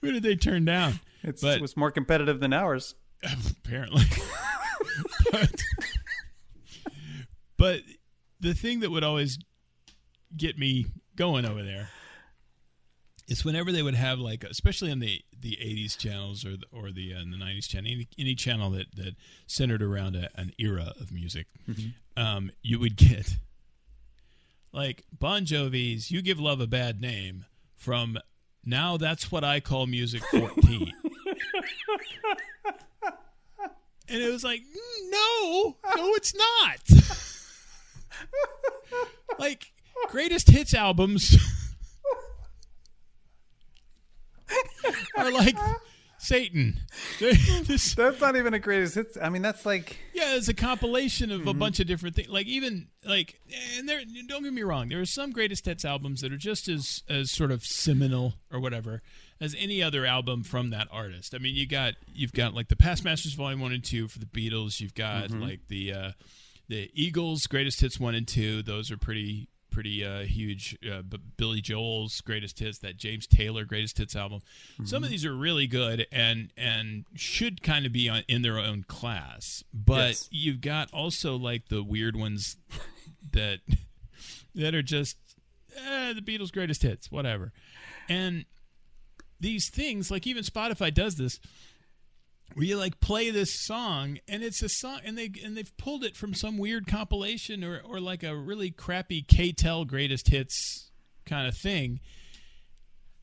Who did they turn down? It's, But- it was more competitive than ours. apparently. but, but the thing that would always get me going over there is whenever they would have like, especially on the the '80s channels or the, or the uh, the '90s channel, any, any channel that that centered around a, an era of music, um, you would get like Bon Jovi's "You Give Love a Bad Name" from now. That's what I call music 14. And it was like, "Mm, no, no, it's not. like greatest hits albums are like Satan. This- That's not even a greatest hits. I mean, that's like yeah, it's a compilation of a bunch of different things. Like even like, and there. Don't get me wrong. There are some greatest hits albums that are just as as sort of seminal or whatever as any other album from that artist. I mean, you got you've got like the Past Masters Volume One and Two for the Beatles. You've got like the uh, the Eagles greatest hits one and two. Those are pretty pretty uh, huge. Uh, Billy Joel's greatest hits, that James Taylor greatest hits album. Some of these are really good and and should kind of be on, in their own class. But Yes. you've got also like the weird ones that that are just eh, the Beatles' greatest hits, whatever. And these things, like even Spotify does this, where you like play this song and it's a song and they and they've pulled it from some weird compilation or or like a really crappy K-Tel greatest hits kind of thing.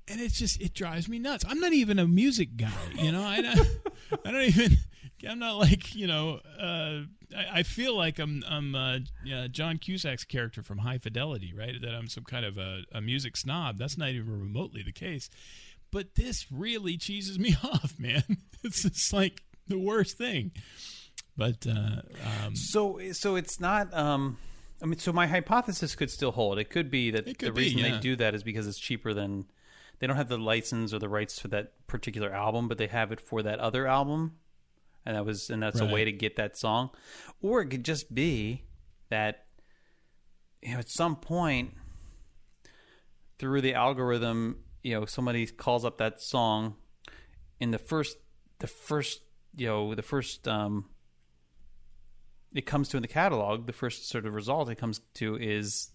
And it's just it drives me nuts. I'm not even a music guy, you know. I don't, I don't even. I'm not like you know. Uh, I, I feel like I'm I'm uh, yeah, John Cusack's character from High Fidelity, right? That I'm some kind of a, a music snob. That's not even remotely the case. But this really cheeses me off, man. It's just like the worst thing. But uh, um, so. So it's not. Um, I mean, so my hypothesis could still hold. It could be that could the be, reason yeah. they do that is because it's cheaper than they don't have the license or the rights for that particular album, but they have it for that other album, and that was and that's a way to get that song, or it could just be that you know at some point through the algorithm, you know, somebody calls up that song in the first the first you know the first um it comes to in the catalog the first sort of result it comes to is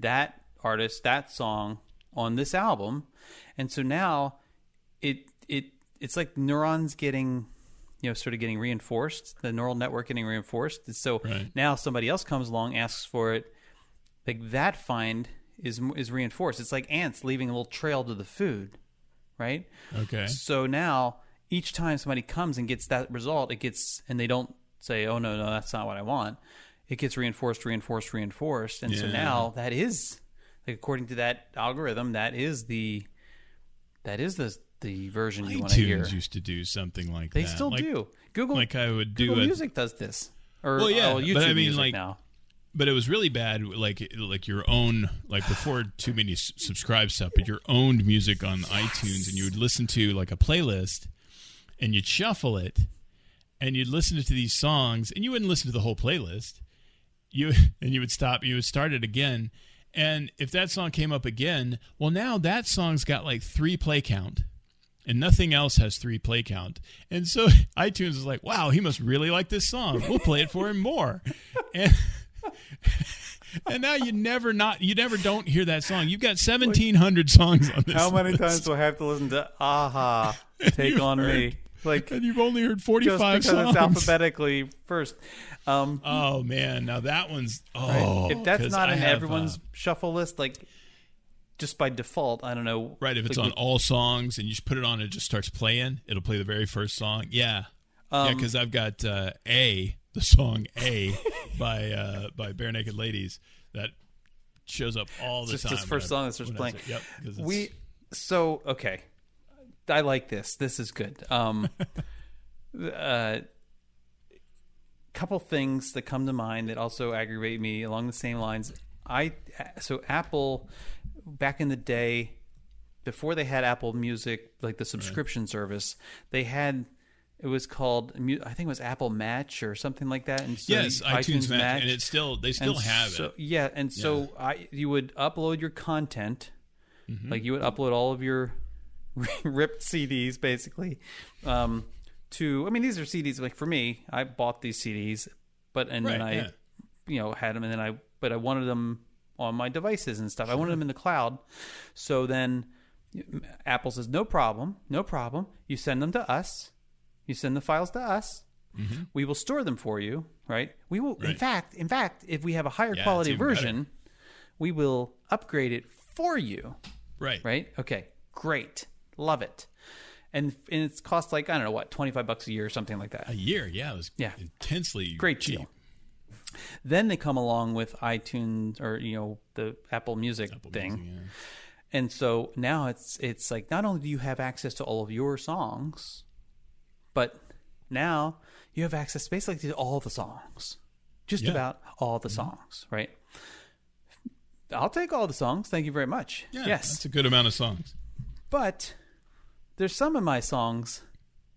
that artist that song on this album. And so now it it it's like neurons getting you know sort of getting reinforced the neural network getting reinforced. And so Right. now somebody else comes along asks for it like that find is is reinforced. It's like ants leaving a little trail to the food right? Okay, so now each time somebody comes and gets that result, it gets and they don't say, "Oh no, no, that's not what I want." It gets reinforced, reinforced, reinforced, and so now that is like according to that algorithm, that is the that is the the version you want to hear. iTunes used to do something like They that. still Like- do. Google Like I would do Google a, Music does this. Or Well, yeah, oh, but YouTube I mean, Music like- now. but it was really bad like like your own like before too many s- subscribe stuff but your owned music on itunes and you would listen to like a playlist and you'd shuffle it and you'd listen to these songs and you wouldn't listen to the whole playlist you and you would stop you would start it again and if that song came up again well now that song's got like three play count and nothing else has three play count. And so iTunes is like, wow, he must really like this song. We'll play it for him more. And and now you never not you never don't hear that song. You've got seventeen hundred songs on this. How many list, times do I have to listen to Aha Take You've on Me? Like And you've only heard 45 just because songs. it's alphabetically first. Um, Oh man, now that one's oh. Right? if that's 'cause not in everyone's uh, shuffle list, like just by default, I don't know. right, if it's like, on all songs and you just put it on, it just starts playing. It'll play the very first song. Yeah, yeah, Um, because I've got uh, a the song a by uh, by Barenaked Ladies that shows up all the time. Just time. this first I- song that starts playing. Yep, we so okay. I like this. This is good. Um, uh, couple things that come to mind that also aggravate me along the same lines. I so Apple back in the day before they had Apple Music, like the subscription service, they had it was called I think it was Apple Match or something like that. And so yes, iTunes, Match, and it's still they still and have so, it. Yeah, and so I you would upload your content, Mm-hmm. like you would upload all of your ripped CDs, basically. Um, to I mean, these are CDs. Like for me, I bought these CDs, but and then I, yeah. you know, had them, and then I but I wanted them on my devices and stuff. I wanted them in the cloud. So then Apple says, no problem, no problem. You send them to us. You send the files to us. We will store them for you, right? We will. In Mm-hmm. Fact, in fact, if we have a higher Yeah, quality even better. version, we will upgrade it for you, Right. right? Okay, great, love it. And and it's cost like I don't know what twenty five bucks a year or something like that. A year, yeah, it was Yeah. intensely Great cheap. deal. Then they come along with iTunes or you know the Apple Music Apple thing. Music, yeah. And so now it's it's like not only do you have access to all of your songs, but now you have access basically to all the songs. Just Yeah. about all the mm-hmm. songs, right? I'll take all the songs. Thank you very much. Yeah, yes. that's a good amount of songs. But there's some of my songs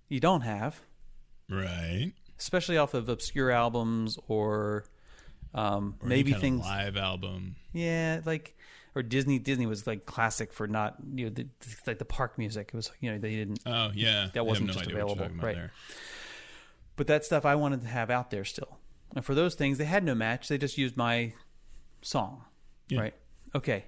you don't have, Right. especially off of obscure albums or um, Or maybe things live album. Yeah, like or Disney. Disney was like classic for not you know the, like the park music. It was you know they didn't. Oh yeah, that wasn't no just idea what you're available, right. there. But that stuff I wanted to have out there still. And for those things, they had no match. They just used my song, Yeah. right? Okay.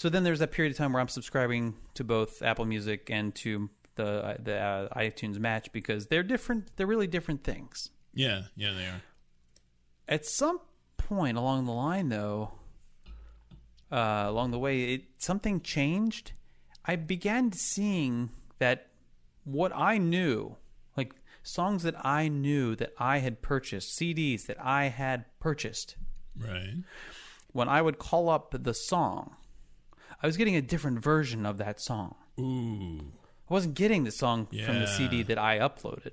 So then there's that period of time where I'm subscribing to both Apple Music and to the the uh, iTunes Match because they're different. They're really different things. Yeah, yeah, they are. At some point along the line, though, uh, along the way, it something changed. I began seeing that what I knew, like songs that I knew that I had purchased, CDs that I had purchased, Right. when I would call up the song, I was getting a different version of that song. Ooh. I wasn't getting the song from the CD that I uploaded.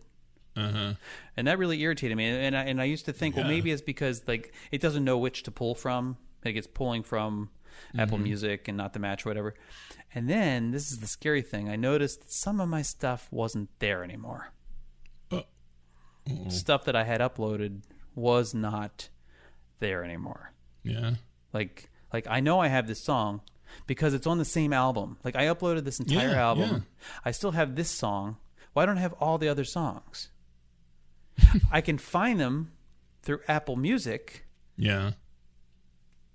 Uh huh. and that really irritated me. And I, and I used to think, well, maybe it's because like it doesn't know which to pull from. Like it's pulling from Mm-hmm. Apple Music and not the match or whatever. And then this is the scary thing. I noticed that some of my stuff wasn't there anymore. Oh. Stuff that I had uploaded was not there anymore. Yeah. Like like I know I have this song because it's on the same album. Like I uploaded this entire Yeah, album. yeah. I still have this song. Why don't I have all the other songs? I can find them through Apple Music Yeah.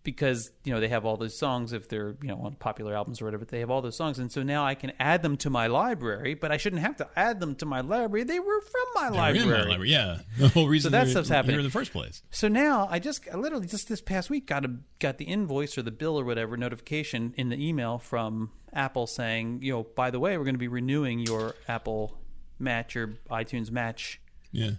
Because you know they have all those songs if they're you know on popular albums or whatever. They have all those songs, and so now I can add them to my library. But I shouldn't have to add them to my library. They were from my They're library. in my library. Yeah. The whole reason so that stuff's happening. in the first place. So now I just I literally just this past week got a got the invoice or the bill or whatever notification in the email from Apple saying, you know, by the way, we're going to be renewing your Apple Match or iTunes Match. Yeah.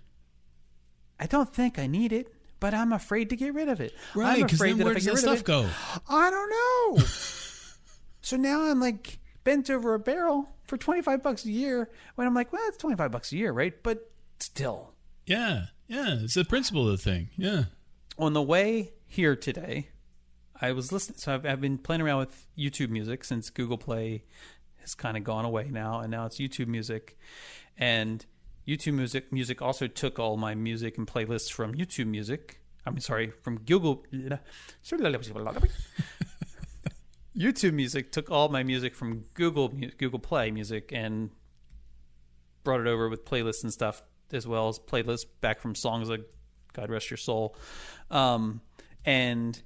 I don't think I need it, but I'm afraid to get rid of it. Right. I'm Because afraid that where does that stuff it, go? I don't know. so now I'm like bent over a barrel for 25 bucks a year when I'm like, well, it's 25 bucks a year, right? But still. Yeah. Yeah. It's the principle of the thing. Yeah. on the way here today, I was listening. So I've, I've been playing around with YouTube Music since Google Play has kind of gone away now, and now it's YouTube Music. And YouTube Music Music also took all my music and playlists from YouTube Music. I'm sorry, from Google. YouTube Music took all my music from Google Google Play Music and brought it over with playlists and stuff as well as playlists back from songs like God Rest Your Soul. Um, and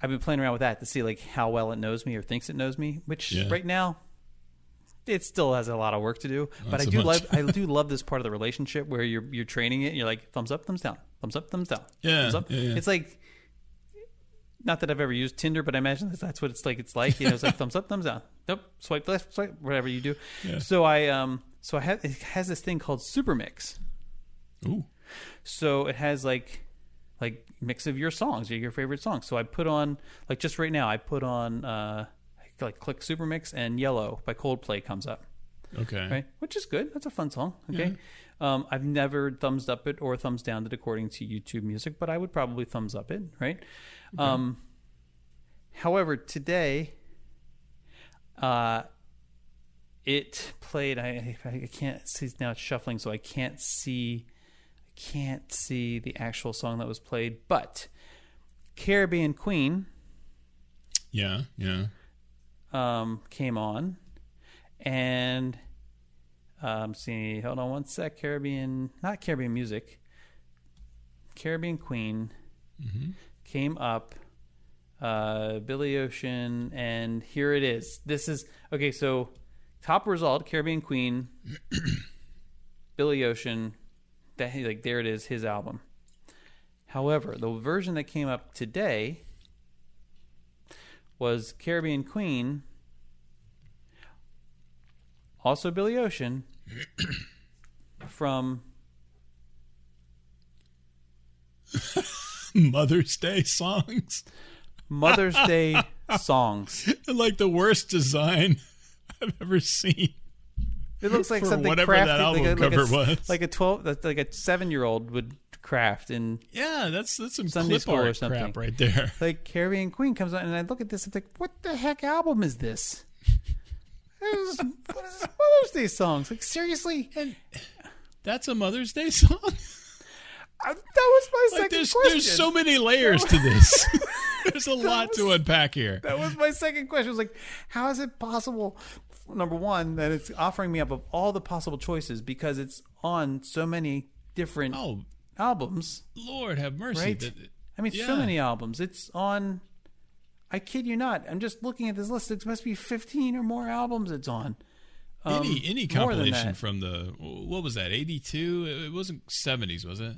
I've been playing around with that to see like how well it knows me or thinks it knows me, which Yeah. right now it still has a lot of work to do. but I so do much. love I do love this part of the relationship where you're you're training it. And you're like thumbs up, thumbs down, thumbs up, thumbs down. Yeah, thumbs up. yeah, yeah. It's like not that I've ever used Tinder, but I imagine that that's what it's like. It's like you know, it's like thumbs up, thumbs down. Nope, swipe left, swipe whatever you do. Yeah. So I um so I have it has this thing called Super Mix. Ooh. So it has like like mix of your songs, your favorite songs. So I put on like just right now I put on uh like click Super Mix and Yellow by Coldplay comes up, Okay. right? Which is good. That's a fun song. Okay. Um, I've never thumbs up it or thumbs down it according to YouTube Music, but I would probably thumbs up it, right? Um, however, today, uh, it played. I I can't see now. It's shuffling, so I can't see. I can't see the actual song that was played, but Caribbean Queen Yeah, yeah. Um, came on, and um, see, hold on one sec. Caribbean, not Caribbean music. Caribbean Queen came up. Uh, Billy Ocean, and here it is. This is okay. So, top result: Caribbean Queen, Billy Ocean. That like there it is, his album. However, the version that came up today was Caribbean Queen, also Billy Ocean, from Mother's Day songs. Mother's Day songs. like the worst design I've ever seen. It looks like something whatever crafted, that album like, a, like, cover a, was. like a twelve, that's like a seven-year-old would craft. And Yeah, that's that's some Sunday clip art something. crap right there. like Caribbean Queen comes on, and I look at this, I'm like, what the heck album is this? Is- what is this Mother's Day songs? Like seriously, And that's a Mother's Day song. I, that was my Like second there's question. there's so many layers to this. there's a lot to unpack here. That was my second question. I was like, how is it possible? Number one, that it's offering me up of all the possible choices because it's on so many different Oh albums, Lord, have mercy. right? That- I mean, so many albums. It's on. I kid you not. I'm just looking at this list. It must be 15 or more albums it's on. Um, any any compilation from the what was that 82 it wasn't 70s was it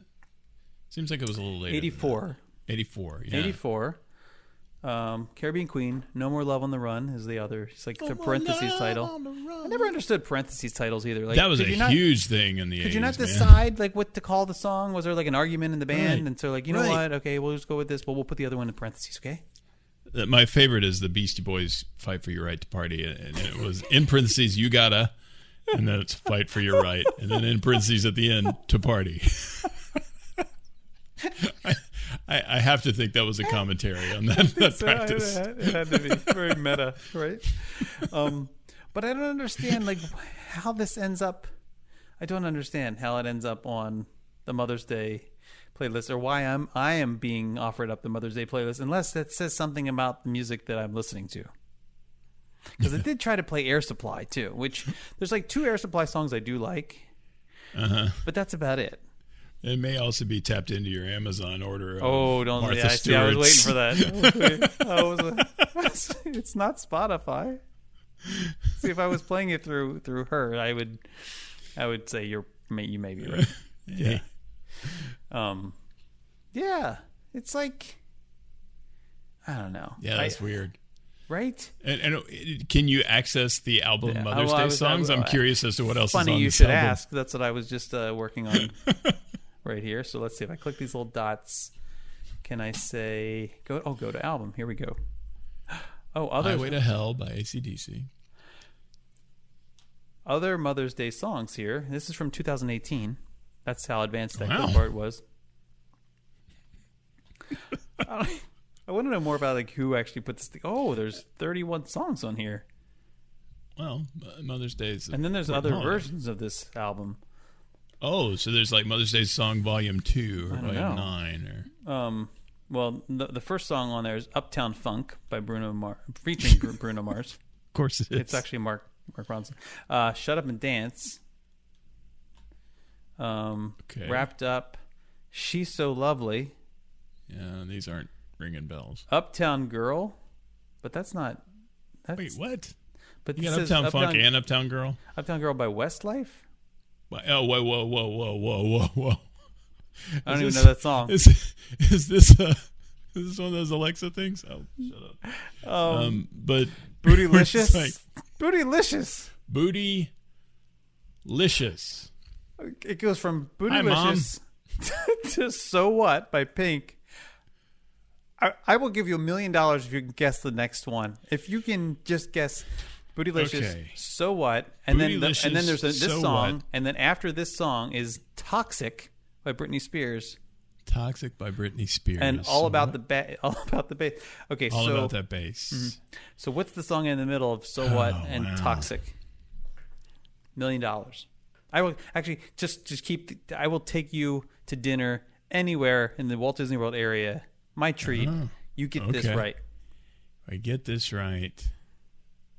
seems like it was a little later than 84. that. 84 yeah 84. Um, Caribbean Queen, No More Love on the Run is the other. It's like the parentheses title. I never understood parentheses titles either. Like that was a could not- huge thing in the Could 80s you not man. decide like what to call the song? Was there like an argument in the band? Right. And so like, you know Right. what? Okay, we'll just go with this, but we'll put the other one in parentheses. Okay. Uh, my favorite is the Beastie Boys "Fight for Your Right to Party," and it was in parentheses "You gotta," and then it's "Fight for Your Right," and then in parentheses at the end "to party." I, I, have to think that was a commentary on that, that So it, practice. had, it had to be very meta, right? Um, but I don't understand like how this ends up. I don't understand how it ends up on the Mother's Day playlist, or why I'm I am being offered up the Mother's Day playlist, unless that says something about the music that I'm listening to. Because it did try to play Air Supply too, which there's like two Air Supply songs I do like, Uh-huh. but that's about it. It may also be tapped into your Amazon order. Oh, don't Martha yeah, I, see, I was waiting for that. I was. I was- it's not Spotify. See, if I was playing it through through her, I would, I would say you're may- you may be right. Yeah. Um, yeah, it's like I don't know. Yeah, that's I- weird. right? And, and can you access the album Yeah, Mother's well, Day was- songs? I- I'm curious as to what else Funny is on you this should album. ask. That's what I was just uh, working on right here. So let's see if I click these little dots. Can I say go? Oh, go to album. Here we go. Oh, other Highway to Hell by ACDC. other Mother's Day songs here. This is from 2018. That's how advanced that Wow. clipboard was. I, I want to know more about like who actually put this. Thing. Oh, there's 31 songs on here, Well, uh, Mother's Day is. and then there's other holiday. versions of this album. Oh, so there's like Mother's Day song Volume Two or Volume know. Nine, or Um, well, the, the first song on there is "Uptown Funk" by Bruno Mars, featuring Bruno Mars. of course it is. It's actually Mark Mark Ronson. Uh, "Shut Up and Dance." Um, Okay. wrapped up. She's so lovely. yeah. These aren't ringing bells. Uptown Girl, but that's not. That's, Wait, what? but You got says Uptown, Funk Uptown, and Uptown Girl? Uptown Girl by Westlife. Oh, whoa, whoa, whoa, whoa, whoa, whoa, whoa! I don't Is even this- know that song. Is is this uh, is this one of those Alexa things? Oh, shut up. Um, Um, but Bootylicious. like Bootylicious. booty licious. It goes from Bootylicious to So What by Pink. I, I will give you a million dollars if you can guess the next one. If you can just guess Bootylicious, Okay. So What, and then the, and then there's a, this So song, What. and then after this song is Toxic by Britney Spears. Toxic by Britney Spears. and all So about what- the ba- all about the bass. Okay, all so about that bass. Mm-hmm. so what's the song in the middle of "So What" Oh, and wow. "Toxic"? Million dollars. I will actually just just keep. I will take you to dinner anywhere in the Walt Disney World area. My treat. Oh, you get this right, I get this right.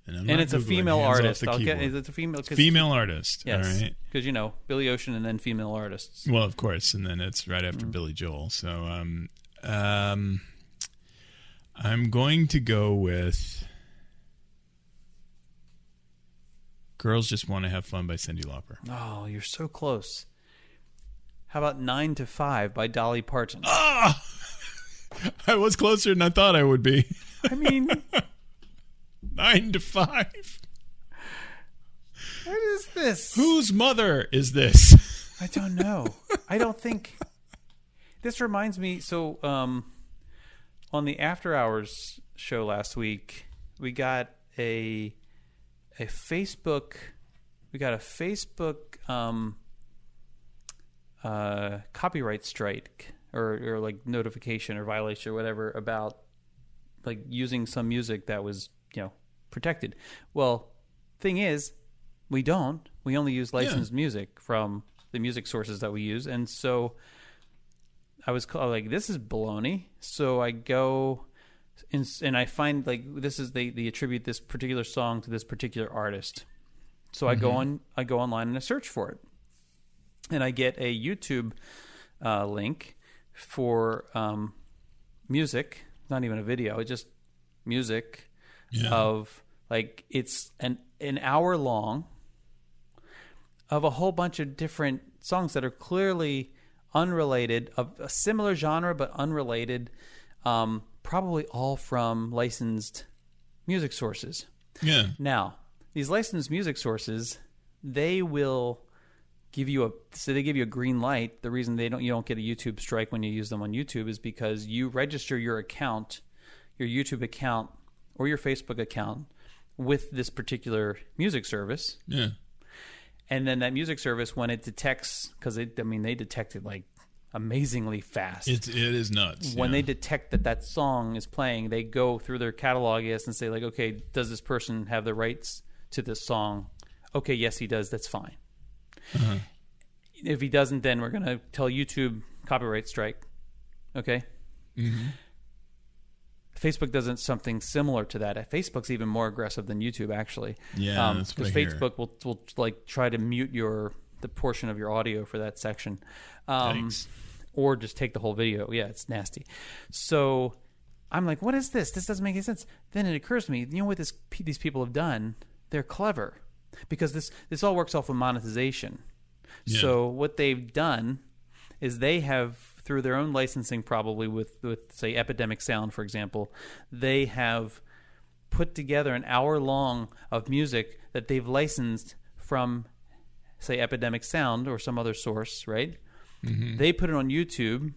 And, I'm and it's a female hands artist. I'll get. It's a female. Female artist. Yes, All right. because you know Billy Ocean and then female artists. Well, of course, and then it's right after Mm. Billy Joel. So, um, um, I'm going to go with "Girls Just Want to Have Fun" by Cyndi Lauper. Oh, you're so close. How about Nine to Five by Dolly Parton? Ah, I was closer than I thought I would be. I mean, Nine to five. what is this? Whose mother is this? I don't know. I don't think this reminds me. So, um, on the After Hours show last week, we got a a Facebook. We got a Facebook um, uh, copyright strike or, or like notification or violation or whatever about like using some music that was protected. Well, thing is, we don't. We only use licensed music from the music sources that we use, and so I was called like this is baloney. So I go and, and I find like this is they they attribute this particular song to this particular artist. So I go on I go online and I search for it, and I get a YouTube uh, link for um, music, not even a video, just music Yeah. of like it's an an hour long of a whole bunch of different songs that are clearly unrelated of a similar genre but unrelated um, probably all from licensed music sources yeah. now these licensed music sources they will give you a so they give you a green light the reason they don't you don't get a youtube strike when you use them on youtube is because you register your account your youtube account or your facebook account with this particular music service Yeah. and then that music service when it detects because i mean they detect it like amazingly fast It's it is nuts. when yeah. they detect that that song is playing, they go through their catalog yes and say like, okay, does this person have the rights to this song? Okay, yes, he does. That's fine. Uh-huh. If he doesn't, then we're gonna tell YouTube copyright strike. Okay. Mm-hmm. Facebook doesn't something similar to that. Facebook's even more aggressive than YouTube, actually. Yeah, that's because I. Facebook will will like try to mute your the portion of your audio for that section. Um, or just take the whole video. Yeah, it's nasty. So I'm like, what is this? This doesn't make any sense. Then it occurs to me, you know what this these people have done? They're clever because this this all works off of monetization. Yeah. So what they've done is they have through their own licensing probably with with say Epidemic Sound for example, they have put together an hour long of music that they've licensed from say Epidemic Sound or some other source, right? Mm-hmm. They put it on YouTube,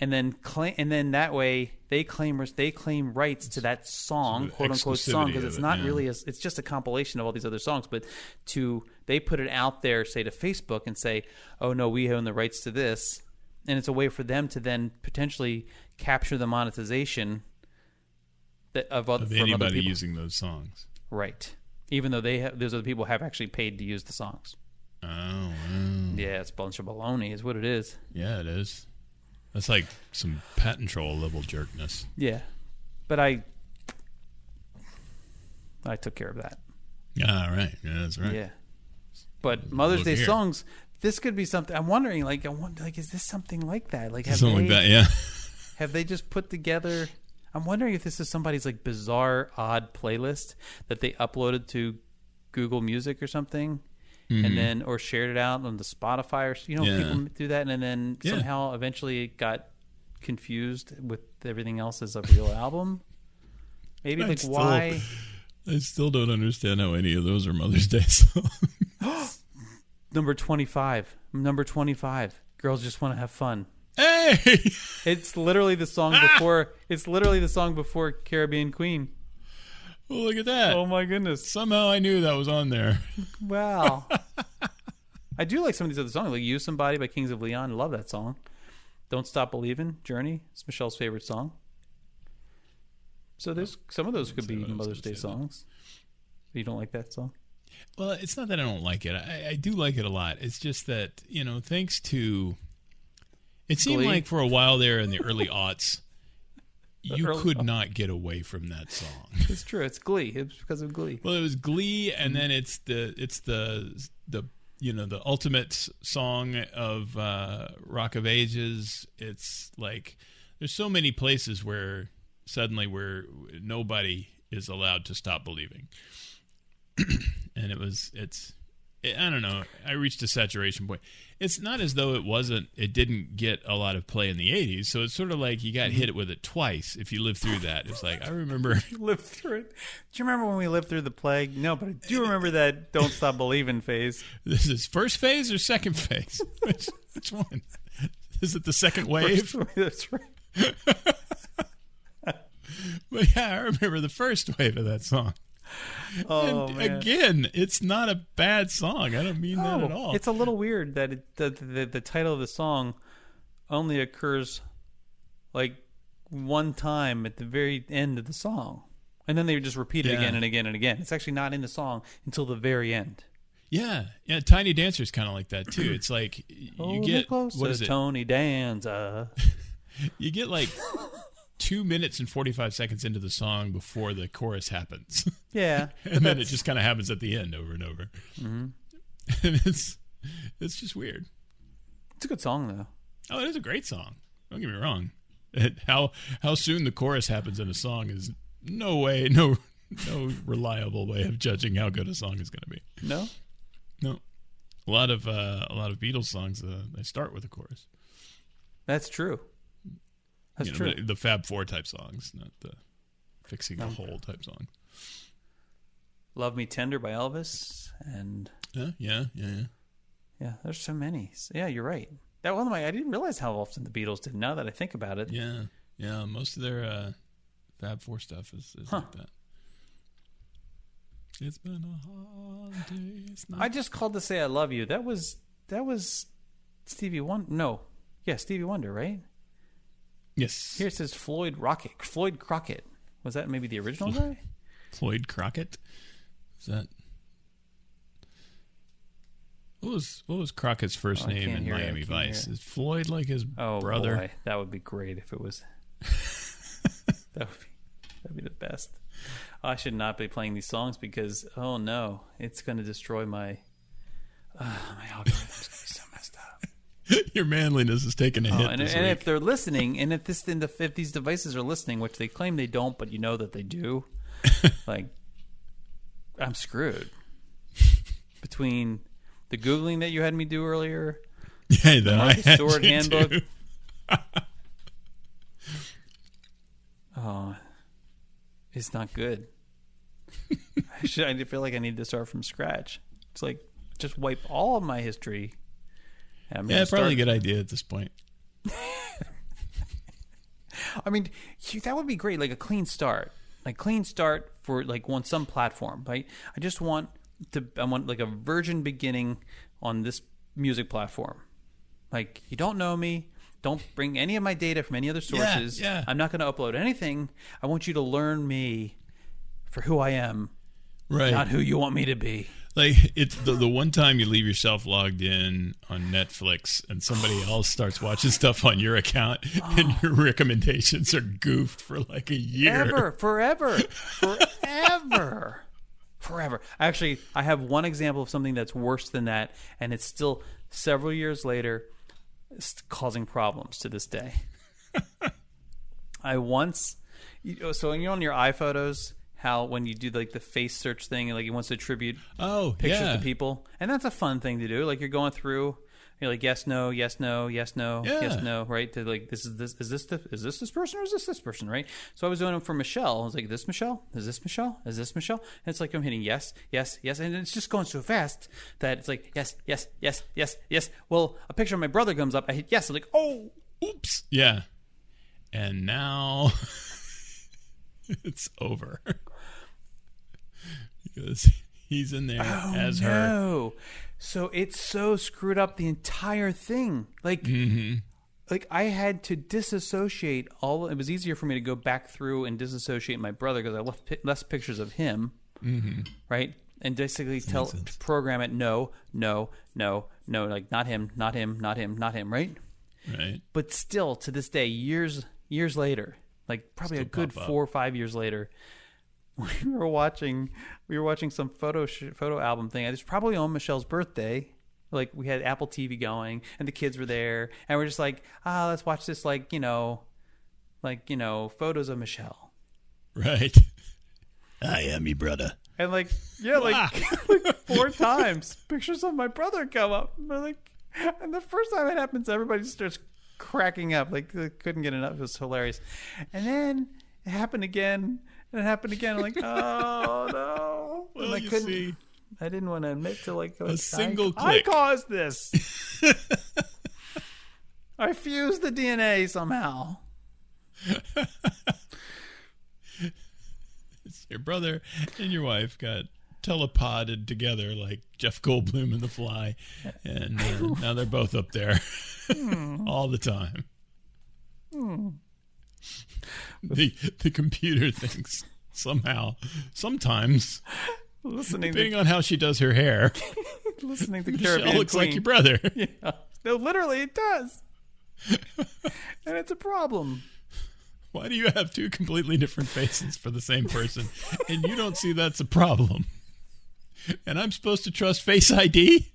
and then claim, and then that way they claim they claim rights to that song, quote unquote song, because it's it, not yeah. really a, it's just a compilation of all these other songs. But to they put it out there, say to Facebook, and say, oh no, we own the rights to this, and it's a way for them to then potentially capture the monetization that of, other, of from other anybody people. using those songs. right. Even though they have, those other people have actually paid to use the songs. Oh, wow. Yeah, it's a bunch of baloney, is what it is. yeah, it is. That's like some patent troll level jerkness. Yeah, but I I took care of that. Yeah, right. Yeah, that's right. Yeah, but Mother's Look Day here. songs. This could be something. I'm wondering, like, I wonder, like, is this something like that? Like, have Something they like that. Yeah. have they just put together? I'm wondering if this is somebody's like bizarre, odd playlist that they uploaded to Google Music or something, and then or shared it out on the Spotify or you know Mm-hmm. Yeah. people do that, and then Yeah. somehow eventually it got confused with everything else as a real album. Maybe I'd like why? I still don't understand how any of those are Mother's Day songs. Number twenty five. Number twenty five. Girls just want to have fun. hey! It's literally the song ah! before. It's literally the song before Caribbean Queen. Well, look at that. Oh my goodness! Somehow I knew that was on there. Wow. I do like some of these other songs, like "Use Somebody" by Kings of Leon. I love that song. "Don't Stop Believing" Journey. It's Michelle's favorite song. So there's some of those could be what I was Mother's Day songs. You don't like that song? Well, it's not that I don't like it. I, I do like it a lot. It's just that you know, thanks to it seemed Glee? like for a while there in the early aughts, you early could not get away from that song. It's true. It's Glee. It's because of Glee. Well, it was Glee, and then it's the it's the the you know the ultimate s- song of uh, Rock of Ages. It's like there's so many places where suddenly where nobody is allowed to stop believing, and it was it's I don't know. I reached a saturation point. It's not as though it wasn't. It didn't get a lot of play in the '80s, so it's sort of like you got mm-hmm. hit with it twice. If you live through that, it's like I remember. lived through it. Do you remember when we lived through the plague? No, but I do remember that "Don't Stop Believing" phase. This is first phase or second phase? Which, which one? Is it the second wave? That's right. But yeah, I remember the first wave of that song. Oh and man. again, it's not a bad song. I don't mean that at Oh, all. It's a little weird that it, the, the the title of the song only occurs like one time at the very end of the song, and then they just repeat it Yeah. again and again and again. It's actually not in the song until the very end. yeah, yeah. Tiny Dancer's kind of like that too. It's like you oh, me get what is it? Tony Danza. You get like two minutes and forty five seconds into the song before the chorus happens, Yeah, and then it just kind of happens at the end over and over. Mm-hmm. And it's it's just weird. it's a good song though. Oh, it is a great song. Don't get me wrong. It, how how soon the chorus happens in a song is no way, no no reliable way of judging how good a song is going to be. No, No, a lot of uh, a lot of Beatles songs uh, they start with a chorus. that's true. That's You know, true. The, the Fab Four type songs, not the fixing a hole type song. Love Me Tender by Elvis, and Yeah, yeah, yeah. yeah. yeah, there's so many. So, yeah, you're right. That one of my I didn't realize how often the Beatles did. Now that I think about it, Yeah, yeah. Most of their uh, Fab Four stuff is, is like that. It's been a hard day. It's not I just called to say I love you. That was that was Stevie Wonder. No, yeah, Stevie Wonder, right? Yes. Here it says Floyd Rocket, Floyd Crockett. Was that maybe the original guy? Floyd Crockett. Is that what was what was Crockett's first Oh, name in hear it, I Miami Vice? Is Floyd like his Oh brother? boy, that would be great if it was. that would be that'd be the best. I should not be playing these songs because oh no, it's going to destroy my uh, my algorithm's going to be so messed up. Your manliness is taking a Oh, hit and, this and week. if they're listening, and if this the, if these devices are listening, which they claim they don't, but you know that they do, like I'm screwed. Between the googling that you had me do earlier, yeah, then I had you handbook. oh, it's not good. I should. I feel like I need to start from scratch. It's like just wipe all of my history. I'm Yeah, probably a good idea at this point. I mean, that would be great. Like a clean start, like clean start for like on some platform. Right? I just want to. I want like a virgin beginning on this music platform. Like you don't know me. Don't bring any of my data from any other Yeah, sources. yeah. I'm not going to upload anything. I want you to learn me for who I am, Right. not who you want me to be. Like it's the, the one time you leave yourself logged in on Netflix and somebody else starts watching stuff on your account and oh. your recommendations are goofed for like a year. Ever, forever, forever, forever. Actually, I have one example of something that's worse than that, and it's still several years later causing problems to this day. I once, so when you're on your iPhotos, how when you do like the face search thing, like it wants to attribute Oh, pictures yeah. to people, and that's a fun thing to do. Like you're going through, you're like yes, no, yes, no, yes, no, yes, no, right? To like this is this is this the, is this this person or is this this person, right? So I was doing them for Michelle. I was like, this Michelle, is this Michelle, is this Michelle? And it's like I'm hitting yes, yes, yes, and it's just going so fast that it's like yes, yes, yes, yes, yes. Well, a picture of my brother comes up. I hit yes. I'm like, oh, Oops. Yeah. And now it's over. because he's in there Oh, as her. So it's so screwed up the entire thing. Like, Mm-hmm. like I had to disassociate all. It was easier for me to go back through and disassociate my brother because I left pi- less pictures of him, Mm-hmm. right? And basically tell program it no, no, no, no, like not him, not him, not him, not him, right? Right. But still, to this day, years years later, like probably a good pop up. four or five years later, we were watching we were watching some photo sh- photo album thing. It was probably on Michelle's birthday. Like we had Apple TV going, and the kids were there, and we're just like, ah, let's watch this, like you know, like you know, photos of Michelle, Right. I am your brother. and like yeah, like, like four times pictures of my brother come up. And like, and the first time it happens, everybody starts cracking up. Like they couldn't get enough. It was hilarious. And then it happened again, and it happened again. I'm like, oh no! And I couldn't. see, I didn't want to admit to like I- single I, click. I caused this. I fused the DNA somehow. your brother and your wife got telepoded together like Jeff Goldblum and The Fly, and uh, now they're both up there all the time. the, the computer thinks somehow, sometimes, listening depending to, on how she does her hair, listening to Caribbean Michelle looks Queen. like your brother. Yeah. No, literally, it does, and it's a problem. Why do you have two completely different faces for the same person, and you don't see that's a problem? And I'm supposed to trust Face ID?